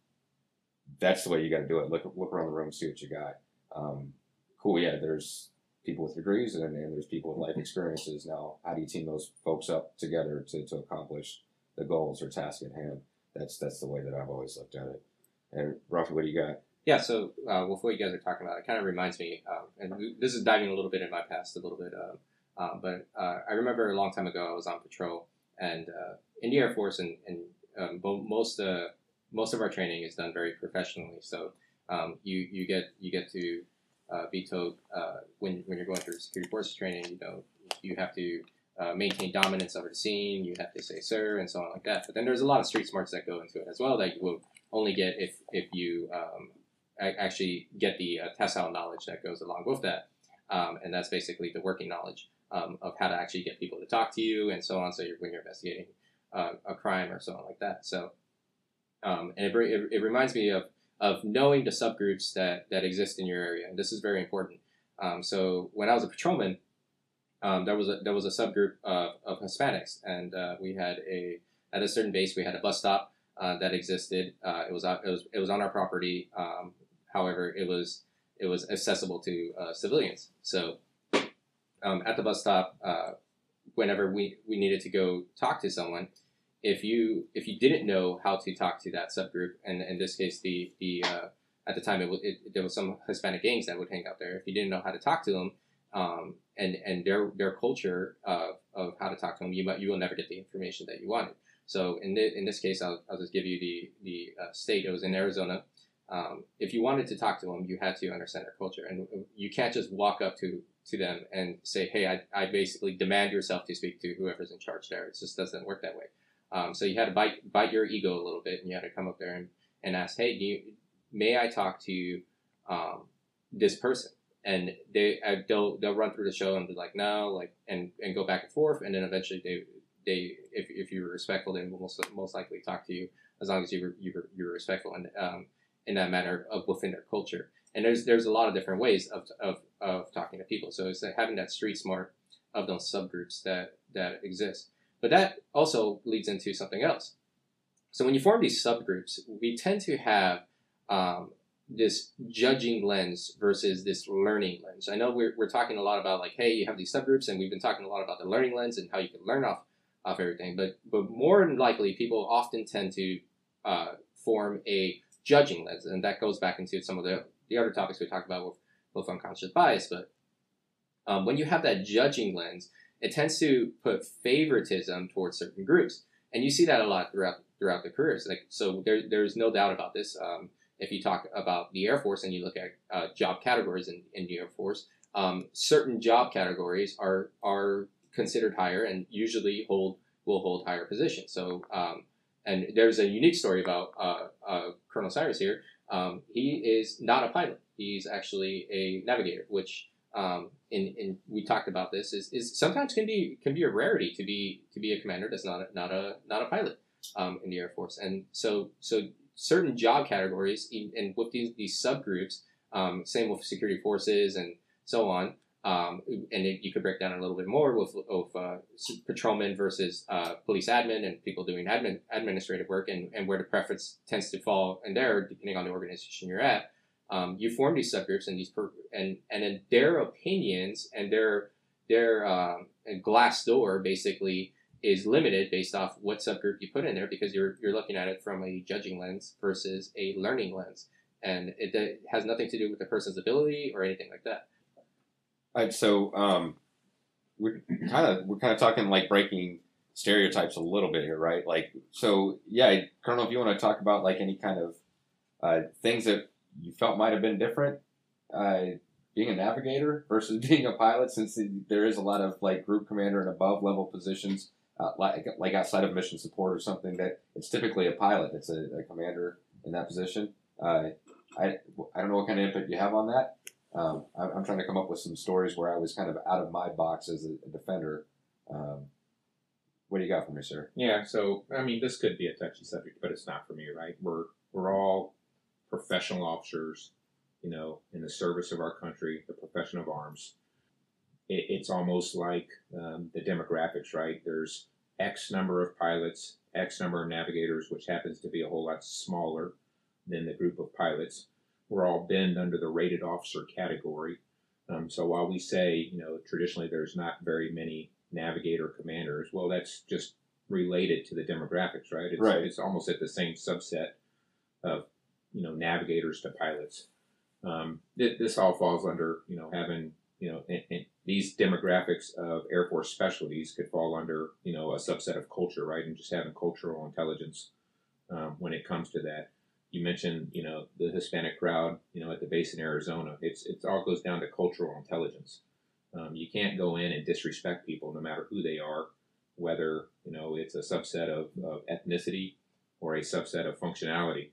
that's the way you got to do it, look look around the room, see what you got. Um, cool, yeah. There's people with degrees and, and there's people with life [laughs] experiences. Now, how do you team those folks up together to, to accomplish the goals or task at hand? That's that's the way that I've always looked at it. And Rafi, what do you got? Yeah, so uh, with what you guys are talking about, it kind of reminds me, um, and this is diving a little bit in my past, a little bit, um, um, but uh, I remember a long time ago I was on patrol, and uh, in the Air Force, and, and um, most uh, most of our training is done very professionally. So um, you you get you get to uh, be told uh, when when you're going through security forces training, you know, you have to uh, maintain dominance over the scene. You have to say sir and so on like that. But then there's a lot of street smarts that go into it as well that you will only get if if you um, actually get the uh, tactile knowledge that goes along with that, um, and that's basically the working knowledge um, of how to actually get people to talk to you and so on. So you're, when you're investigating uh, a crime or so on like that. So um, and it, it, it reminds me of of knowing the subgroups that that exist in your area, and this is very important. Um, so when I was a patrolman, um, there was a there was a subgroup of, of Hispanics, and uh, we had a at a certain base we had a bus stop uh, that existed. Uh, it was it was it was on our property. Um, however, it was it was accessible to uh, civilians. So um, at the bus stop, uh, whenever we, we needed to go talk to someone, if you if you didn't know how to talk to that subgroup, and in this case, the the uh, at the time it, was, it there was some Hispanic gangs that would hang out there. If you didn't know how to talk to them, um, and and their their culture of, of how to talk to them, you might you will never get the information that you wanted. So in the, in this case, I'll, I'll just give you the the uh, state. It was in Arizona. Um, if you wanted to talk to them, you had to understand their culture, and you can't just walk up to to them and say, "Hey, I, I basically demand yourself to speak to whoever's in charge there." It just doesn't work that way. Um, so you had to bite bite your ego a little bit, and you had to come up there and, and ask, "Hey, you, may I talk to um, this person?" And they they'll they'll run through the show and be like, "No," like and and go back and forth, and then eventually they they if, if you're respectful, they will most most likely talk to you as long as you were you were, you were respectful and um, in that manner of within their culture. And there's there's a lot of different ways of, of, of talking to people. So it's having that street smart of those subgroups that that exist. But that also leads into something else. So when you form these subgroups, we tend to have um, this judging lens versus this learning lens. I know we're, we're talking a lot about like, hey, you have these subgroups, and we've been talking a lot about the learning lens and how you can learn off off everything. But but more than likely, people often tend to uh, form a judging lens, and that goes back into some of the the other topics we talked about with, with unconscious bias. But um, when you have that judging lens, it tends to put favoritism towards certain groups, and you see that a lot throughout throughout their careers. Like so, there, there's no doubt about this. Um, if you talk about the Air Force and you look at uh, job categories in, in the Air Force, um, certain job categories are are considered higher and usually hold will hold higher positions. So, um, and there's a unique story about uh, uh, Colonel Cyrus here. Um, he is not a pilot. He's actually a navigator, which um, in, in we talked about this is, is sometimes can be can be a rarity to be to be a commander that's not a, not a not a pilot um, in the Air Force. And so so certain job categories and with these, these subgroups, um, same with security forces and so on. Um, and it, you could break down a little bit more with, with uh, patrolmen versus uh, police admin and people doing admin administrative work, and, and where the preference tends to fall in there, depending on the organization you're at. Um, you form these subgroups and these per- and and their opinions and their their um, glass door basically is limited based off what subgroup you put in there because you're you're looking at it from a judging lens versus a learning lens, and it, it has nothing to do with the person's ability or anything like that. All right, so um, we're kind of we're kind of talking like breaking stereotypes a little bit here, right? Like, so yeah, Colonel, if you want to talk about like any kind of uh, things that you felt might have been different, uh, being a navigator versus [laughs] being a pilot, since there is a lot of like group commander and above level positions uh, like like outside of mission support or something that it's typically a pilot that's a, a commander in that position. Uh, I I don't know what kind of input you have on that. Um, I'm, trying to come up with some stories where I was kind of out of my box as a, a defender. Um, what do you got for me, sir? Yeah, so I mean, this could be a touchy subject, but it's not for me, right? We're we're all professional officers, you know, in the service of our country, the profession of arms it, it's almost like um, the demographics, right? There's X number of pilots, X number of navigators, which happens to be a whole lot smaller than the group of pilots. We're all bend under the rated officer category. Um, so while we say, you know, traditionally there's not very many navigator commanders, well, that's just related to the demographics, right? It's, right. it's almost at the same subset of, you know, navigators to pilots. Um, this all falls under, you know, having you know, and, and these demographics of Air Force specialties could fall under, you know, a subset of culture, right? And just having cultural intelligence um, when it comes to that. You mentioned, you know, the Hispanic crowd, you know, at the base in Arizona. It's it all goes down to cultural intelligence. Um, you can't go in and disrespect people, no matter who they are, whether you know it's a subset of, of ethnicity or a subset of functionality.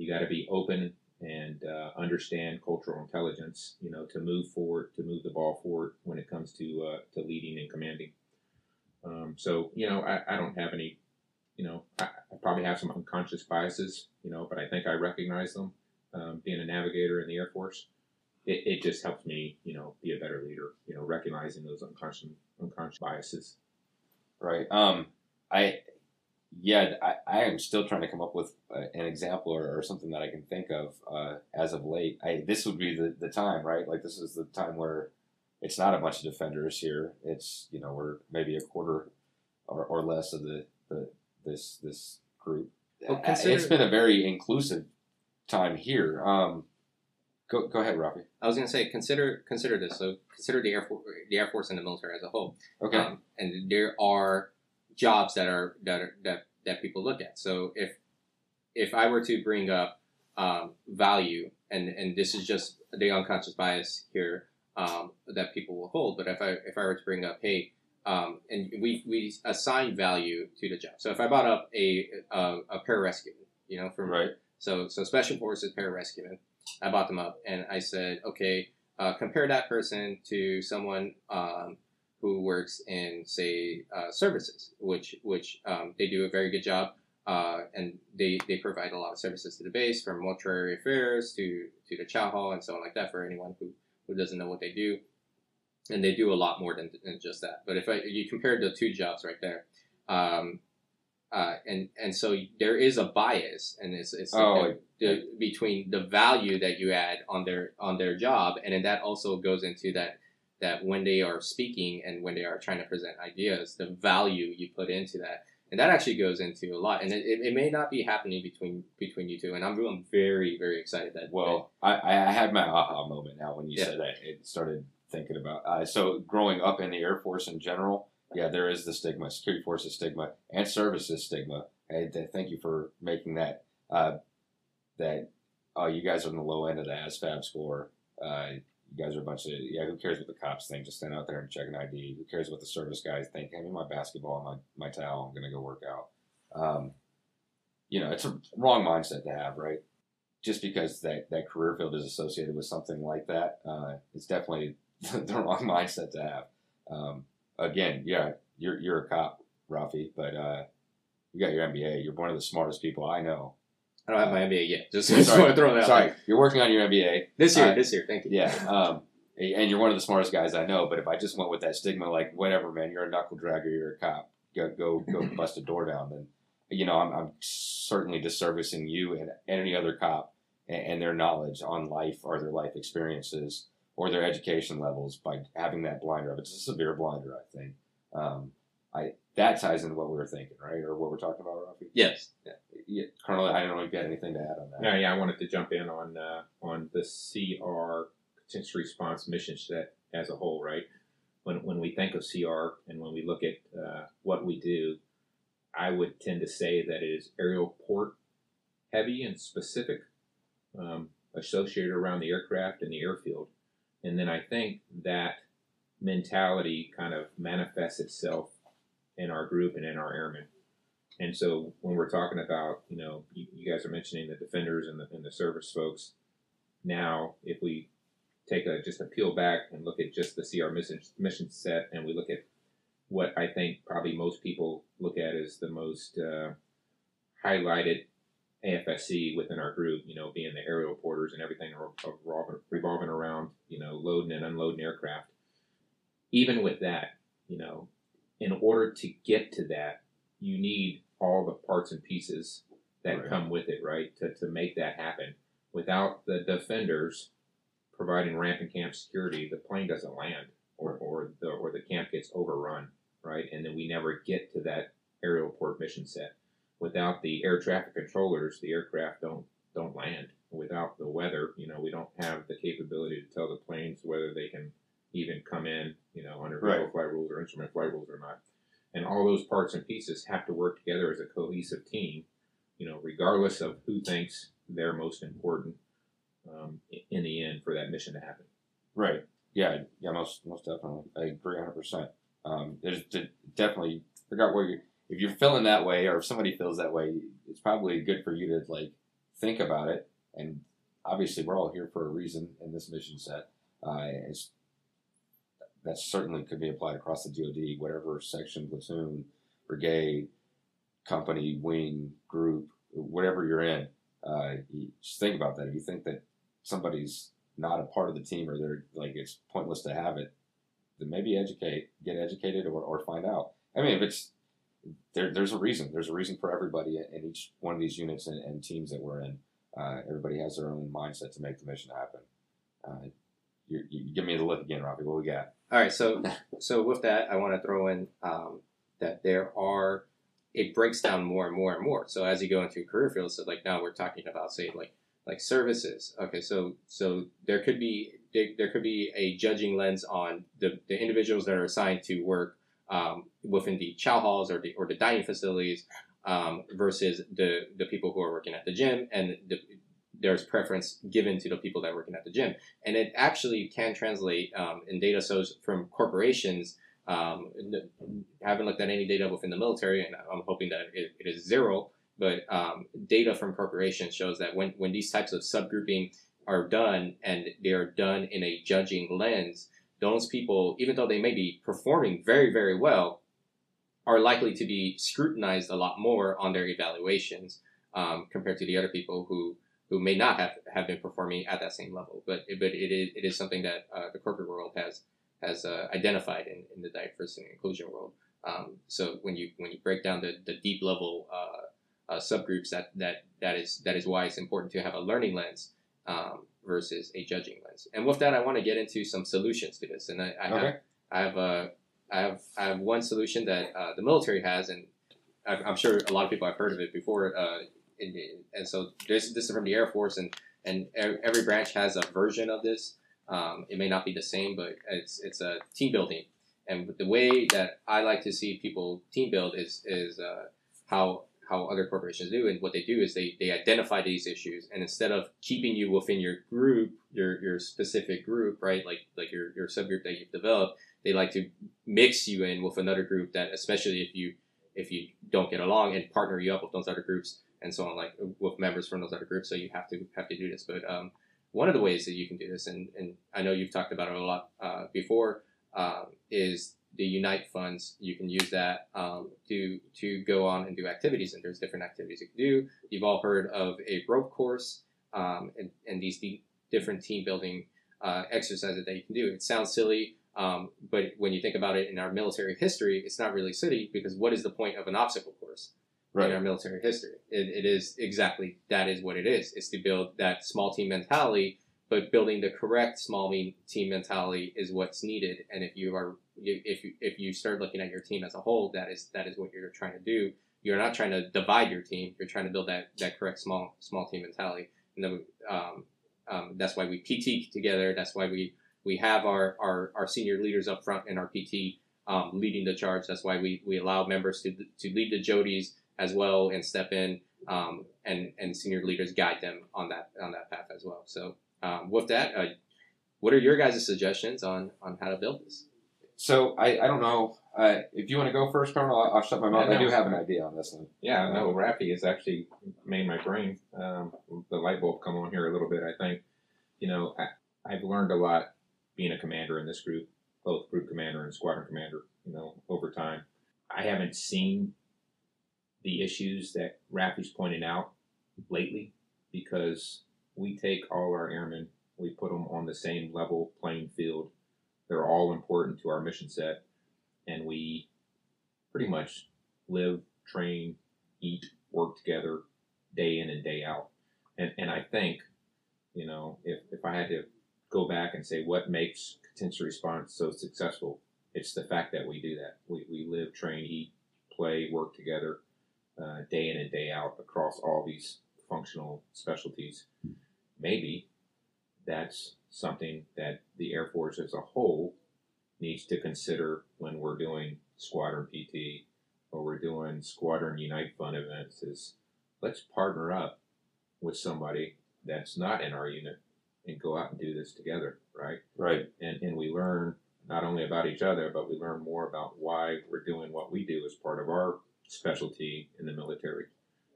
You got to be open and uh, understand cultural intelligence, you know, to move forward, to move the ball forward when it comes to uh, to leading and commanding. Um, so, you know, I, I don't have any, you know, I, I, probably have some unconscious biases, you know, but I think I recognize them. Um, being a navigator in the Air Force, it, it just helps me, you know, be a better leader. You know, recognizing those unconscious unconscious biases. Right. Um, I yeah, I, I am still trying to come up with uh, an example or, or, something that I can think of uh, as of late. I, this would be the, the time, right? Like this is the time where it's not a bunch of defenders here. It's you know we're maybe a quarter or, or less of the, the this this group. Well, consider, it's been a very inclusive time here. Um, go go ahead, Rafi. I was going to say consider consider this. So consider the air force, the air force and the military as a whole. Okay. Um, and there are jobs that are that are, that that people look at. So if if I were to bring up um, value, and and this is just the unconscious bias here um, that people will hold, but if I if I were to bring up, hey, um, and we we assign value to the job. So if I brought up a a, a pararescue, you know, from right. So so special forces pararescue, I brought them up, and I said, okay, uh, compare that person to someone um, who works in say uh, services, which which um, they do a very good job, uh, and they, they provide a lot of services to the base, from mortuary affairs to to the chow hall and so on like that for anyone who who doesn't know what they do, and they do a lot more than, than just that. But if I, you compare the two jobs right there. Um, uh, and and so there is a bias, and it's, it's oh, the, between the value that you add on their on their job, and then that also goes into that that when they are speaking and when they are trying to present ideas, the value you put into that. And that actually goes into a lot, and it, it, may not be happening between between you two. And I'm, I'm very very excited that. Well, that, I, I had my aha moment now when you yeah. said that. It started thinking about uh, so growing up in the Air Force in general. Yeah, there is the stigma, security forces stigma, and services stigma, And thank you for making that. Uh, that oh, you guys are on the low end of the ASVAB score. Uh, you guys are a bunch of yeah. Who cares what the cops think? Just stand out there and check an ID. Who cares what the service guys think? Hand me my basketball, and my my towel. I'm gonna go work out. Um, you know, it's a wrong mindset to have, right? Just because that that career field is associated with something like that, uh, it's definitely [laughs] the wrong mindset to have. Um, again, yeah, you're you're a cop, Rafi, but uh, you got your MBA. You're one of the smartest people I know. I don't have my MBA yet. Just, [laughs] [laughs] want to throw that out Sorry, you're working on your MBA. This year, Uh, this year. Thank you. Yeah, [laughs] um, and you're one of the smartest guys I know. But if I just went with that stigma, like whatever, man, you're a knuckle dragger, you're a cop, go go go bust a door down, then you know I'm, I'm certainly disservicing you and any other cop and, and their knowledge on life or their life experiences or their education levels by having that blinder. It's a severe blinder, I think. Um, I that ties into what we were thinking, right, or what we're talking about, Rafi. Yes. Yeah. Yeah, I don't know if you got anything to add on that. Yeah, yeah, I wanted to jump in on uh, on the CR contingency response mission set as a whole, right? When when we think of CR and when we look at uh, what we do, I would tend to say that it is aerial port heavy and specific, um, associated around the aircraft and the airfield, and then I think that mentality kind of manifests itself in our group and in our airmen. And so when we're talking about, you know, you, you guys are mentioning the defenders and the, and the service folks. Now, if we take a just a peel back and look at just the CR mission, mission set, and we look at what I think probably most people look at as the most uh, highlighted AFSC within our group, you know, being the aerial porters and everything revolving, revolving around, you know, loading and unloading aircraft. Even with that, you know, in order to get to that, you need all the parts and pieces that Right. come with it, right? To, to make that happen. Without the defenders providing ramp and camp security, the plane doesn't land or, or the or the camp gets overrun, right? And then we never get to that aerial port mission set. Without the air traffic controllers, the aircraft don't don't land. Without the weather, you know, we don't have the capability to tell the planes whether they can even come in, you know, under Right. visual flight rules or instrument flight rules or not. And all those parts and pieces have to work together as a cohesive team, you know, regardless of who thinks they're most important um, in the end for that mission to happen. Right. Yeah. Yeah. Most most definitely. I agree 100. percent Um, there's de- definitely out where you if you're feeling that way or if somebody feels that way, it's probably good for you to like think about it. And obviously, we're all here for a reason in this mission set. Uh, it's that certainly could be applied across the DoD, whatever section, platoon, brigade, company, wing, group, whatever you're in. Uh, you just think about that. If you think that somebody's not a part of the team or they're like it's pointless to have it, then maybe educate, get educated, or, or find out. I mean, if it's there, there's a reason. There's a reason for everybody in each one of these units and, and teams that we're in. Uh, everybody has their own mindset to make the mission happen. Uh, you, you give me the look again, Rafi. What we got? All right, so [laughs] so with that, I want to throw in um, that there are it breaks down more and more and more. So as you go into career fields, so like now we're talking about say like like services. Okay, so so there could be there, there could be a judging lens on the, the individuals that are assigned to work um, within the chow halls or the or the dining facilities um, versus the the people who are working at the gym and the, there's preference given to the people that are working at the gym and it actually can translate um, in data source from corporations. Um, haven't looked at any data within the military, and I'm hoping that it, it is zero. But um, data from corporations shows that when, when these types of subgrouping are done and they are done in a judging lens, those people, even though they may be performing very, very well, are likely to be scrutinized a lot more on their evaluations um, compared to the other people who who may not have, have been performing at that same level. But but it is it is something that uh, the corporate world has has uh, identified in, in the diversity and inclusion world. Um, so when you when you break down the, the deep level uh, uh, subgroups, that that that is that is why it's important to have a learning lens um, versus a judging lens. And with that, I want to get into some solutions to this. And I, I have I have uh, I have I have one solution that uh, the military has, and I'm sure a lot of people have heard of it before. And, and so this this is from the Air Force, and and every branch has a version of this. Um, it may not be the same, but it's it's a team building. And the way that I like to see people team build is is uh, how how other corporations do, and what they do is they they identify these issues, and instead of keeping you within your group, your your specific group, right, like like your your subgroup that you've developed, they like to mix you in with another group that, especially if you if you don't get along, and partner you up with those other groups and so on, like with members from those other groups. So you have to have to do this, but um, one of the ways that you can do this, and, and I know you've talked about it a lot uh, before, um, is the Unite funds. You can use that um, to to go on and do activities, and there's different activities you can do. You've all heard of a rope course um, and, and these d- different team building uh, exercises that you can do. It sounds silly, um, but when you think about it in our military history, it's not really silly because what is the point of an obstacle course? in our military history. It, it is exactly that is what it is. It's to build that small team mentality, but building the correct small team mentality is what's needed. And if you are if you if you start looking at your team as a whole, that is that is what you're trying to do. You're not trying to divide your team. You're trying to build that that correct small small team mentality. And then um, um, that's why we PT together. That's why we we have our, our, our senior leaders up front in our PT um, leading the charge. That's why we, we allow members to, to lead the Jodies as well and step in um, and and senior leaders guide them on that on that path as well. So um, with that, uh, what are your guys' suggestions on on how to build this? So I, I don't know uh, if you want to go first, Colonel. I'll, I'll shut my mouth. Yeah, I do have an idea on this one. Yeah, no, Rafi has actually made my brain, um, the light bulb come on here a little bit. I think, you know, I, I've learned a lot being a commander in this group, both group commander and squadron commander, you know, over time. I haven't seen the issues that Rafi's pointed out lately because we take all our airmen, we put them on the same level playing field. They're all important to our mission set, and we pretty much live, train, eat, work together day in and day out. And, and I think, you know, if, if I had to go back and say what makes contingency response so successful, it's the fact that we do that. We, we live, train, eat, play, work together uh, day in and day out across all these functional specialties. Maybe that's something that the Air Force as a whole needs to consider when we're doing squadron PT or we're doing squadron Unite Fun events is let's partner up with somebody that's not in our unit and go out and do this together, right? Right. And, and we learn not only about each other, but we learn more about why we're doing what we do as part of our specialty in the military.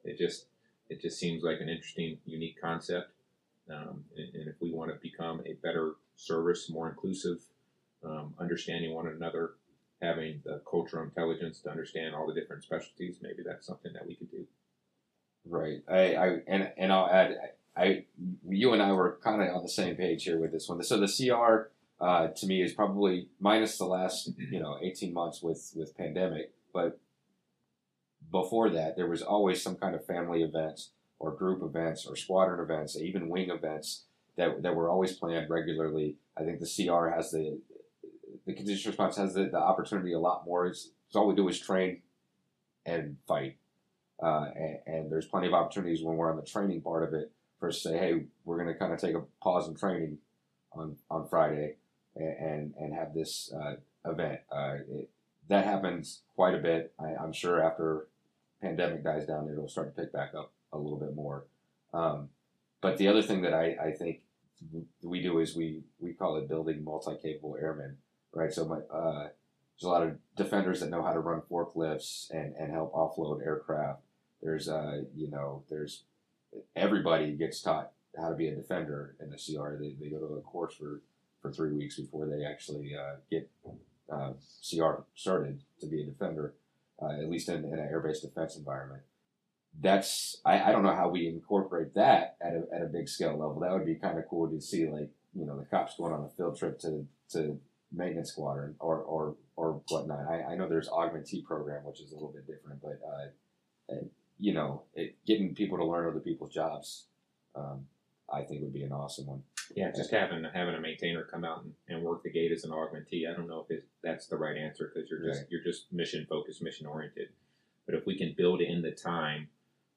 It just it just seems like an interesting, unique concept. Um, and, and if we want to become a better service, more inclusive, um, understanding one another, having the cultural intelligence to understand all the different specialties, maybe that's something that we could do. Right. I, I and and I'll add. I you and I were kind of on the same page here with this one. So the CR uh, to me is probably minus the last you know eighteen months with with pandemic, but before that there was always some kind of family events or group events or squadron events, even wing events that that were always planned regularly. I think the CR has the the contingency response has the, the opportunity a lot more. It's, it's all we do is train and fight. Uh, and, and there's plenty of opportunities when we're on the training part of it for us to say, hey, we're going to kind of take a pause in training on, on Friday and, and, and have this uh, event. Uh, it, that happens quite a bit. I, I'm sure after pandemic dies down, it'll start to pick back up a little bit more. Um, but the other thing that I, I think we do is we, we call it building multi-capable airmen, right? So my, uh, there's a lot of defenders that know how to run forklifts and, and help offload aircraft. There's, uh, you know, there's everybody gets taught how to be a defender in the CR. They, they go to a course for, for three weeks before they actually uh, get uh, CR started to be a defender, uh, at least in, in an air-based defense environment. That's I, I don't know how we incorporate that at a, at a big scale level. That would be kind of cool to see, like you know, the cops going on a field trip to to maintenance squadron or or or whatnot. I, I know there's augmentee program, which is a little bit different, but uh, you know, it, getting people to learn other people's jobs, um, I think would be an awesome one. Yeah, just having having a maintainer come out and, and work the gate as an augmentee. I don't know if that's the right answer because you're just Right. you're just mission focused, mission oriented. But if we can build in the time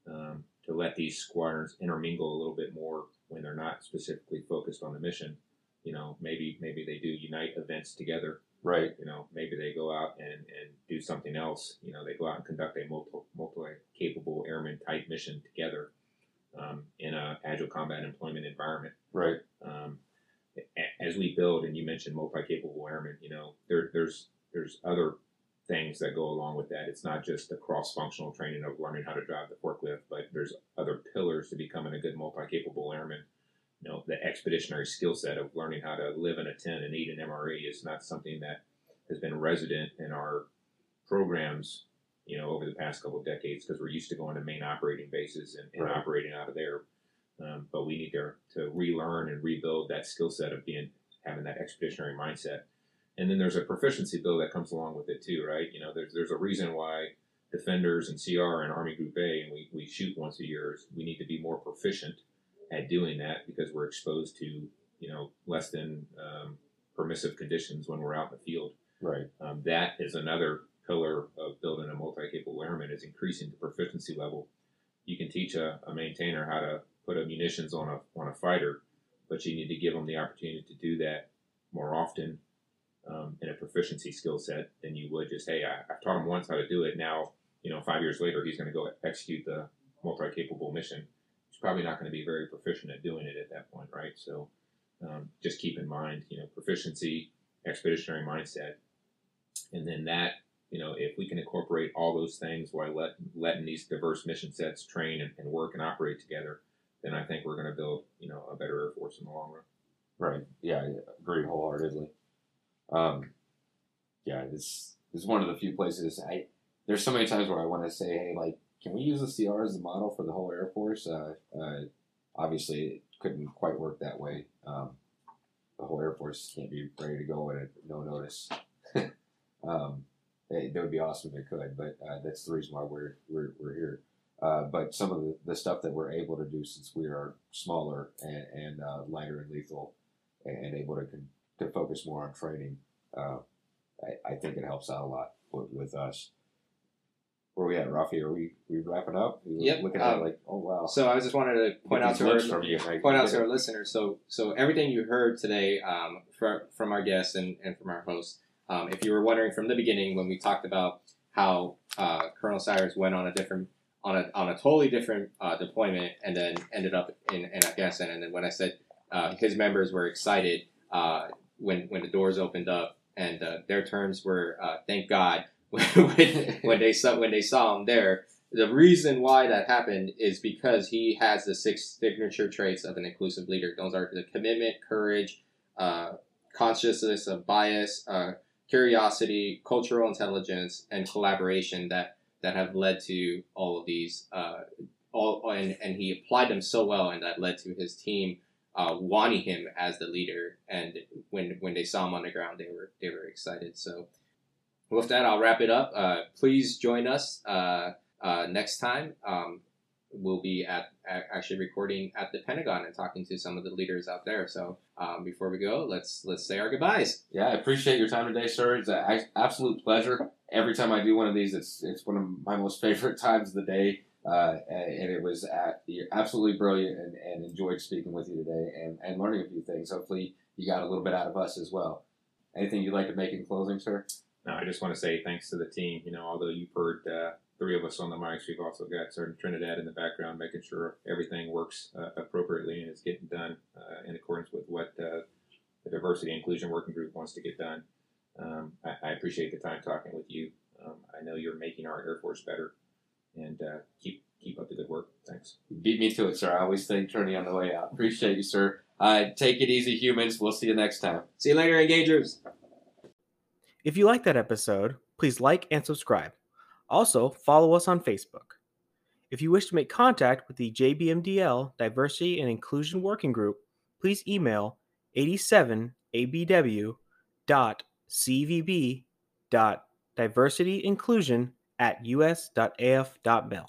um, to let these squadrons intermingle a little bit more when they're not specifically focused on the mission, you know, maybe maybe they do unite events together Right. You know, maybe they go out and, and do something else. You know, they go out and conduct a multi multi capable airman type mission together um, in a agile combat employment environment. Right. Um, as we build, and you mentioned multi capable airmen, you know, there, there's there's other things that go along with that. It's not just the cross functional training of learning how to drive the forklift, but there's other pillars to becoming a good multi capable airman. You know, the expeditionary skill set of learning how to live in a tent and eat an MRE is not something that has been resident in our programs, you know, over the past couple of decades because we're used to going to main operating bases and, and Right. operating out of there. Um, but we need to, to relearn and rebuild that skill set of being having that expeditionary mindset. And then there's a proficiency bill that comes along with it too, right? You know, there's there's a reason why defenders and CR and Army Group A and we, we shoot once a year. is We need to be more proficient at doing that because we're exposed to you know less than um, permissive conditions when we're out in the field. Right. Um, that is another pillar of building a multi-capable airman is increasing the proficiency level. You can teach a, a maintainer how to put a munitions on a on a fighter, but you need to give them the opportunity to do that more often um, in a proficiency skill set than you would just hey I, I've taught him once how to do it now you know five years later he's going to go execute the multi-capable mission. He's probably not going to be very proficient at doing it at that point, right? So um, just keep in mind you know proficiency, expeditionary mindset, and then that you know if we can incorporate all those things while let, letting these diverse mission sets train and, and work and operate together then i think we're going to build you know a better air force in the long run Right. Yeah, I agree wholeheartedly. Um, yeah, this, is one of the few places I. There's so many times where I want to say, hey, like, can we use the CR as the model for the whole Air Force? Uh, uh, obviously, it couldn't quite work that way. Um, the whole Air Force can't be ready to go at no notice. [laughs] um, that would be awesome if it could, but uh, that's the reason why we're we're, we're here. Uh, but some of the, the stuff that we're able to do since we are smaller and, and uh, lighter and lethal and able to con- to focus more on training, uh, I, I think it helps out a lot with, with us. Where we at, Rafi? Are we we wrapping up? We Yep, Looking at it um, like, oh wow. So I just wanted to point Get out to our from you, like, point out to our listeners. So, so everything you heard today um, from from our guests and, and from our host, um, if you were wondering from the beginning when we talked about how uh, Colonel Cyrus went on a different on a on a totally different uh, deployment and then ended up in, in Afghanistan, and then when I said uh, his members were excited uh, when when the doors opened up and uh, their terms were uh, thank God [laughs] when, when they saw when they saw him there the reason why that happened is because he has the six signature traits of an inclusive leader. Those are the commitment, courage, uh, consciousness of bias, curiosity, cultural intelligence, and collaboration that that have led to all of these. Uh, all and, and he applied them so well, and that led to his team uh, wanting him as the leader. And when when they saw him on the ground, they were they were excited. So with that, I'll wrap it up. Uh, please join us. Uh, uh, next time, um, we'll be at, at actually recording at the Pentagon and talking to some of the leaders out there. So um, before we go, let's let's say our goodbyes. Yeah, I appreciate your time today, sir. It's an absolute pleasure. Every time I do one of these, it's it's one of my most [laughs] favorite times of the day. Uh, and and it was at, you're absolutely brilliant and, and enjoyed speaking with you today and, and learning a few things. Hopefully, you got a little bit out of us as well. Anything you'd like to make in closing, sir? no i just want to say thanks to the team you know although you've heard uh, three of us on the mics we've also got Sergeant Trinidad in the background making sure everything works uh, appropriately and is getting done uh, in accordance with what uh, the diversity inclusion working group wants to get done um, I, I appreciate the time talking with you um, i know you're making our air force better and uh, keep keep up the good work thanks You beat me to it, sir. I always think turning on the way out. Appreciate you, sir. Uh, take it easy, humans. We'll see you next time. See you later, engagers. If you like that episode, please like and subscribe. Also, follow us on Facebook. If you wish to make contact with the JBMDL Diversity and Inclusion Working Group, please email 87abw.cvb.diversityinclusion at us.af.mil.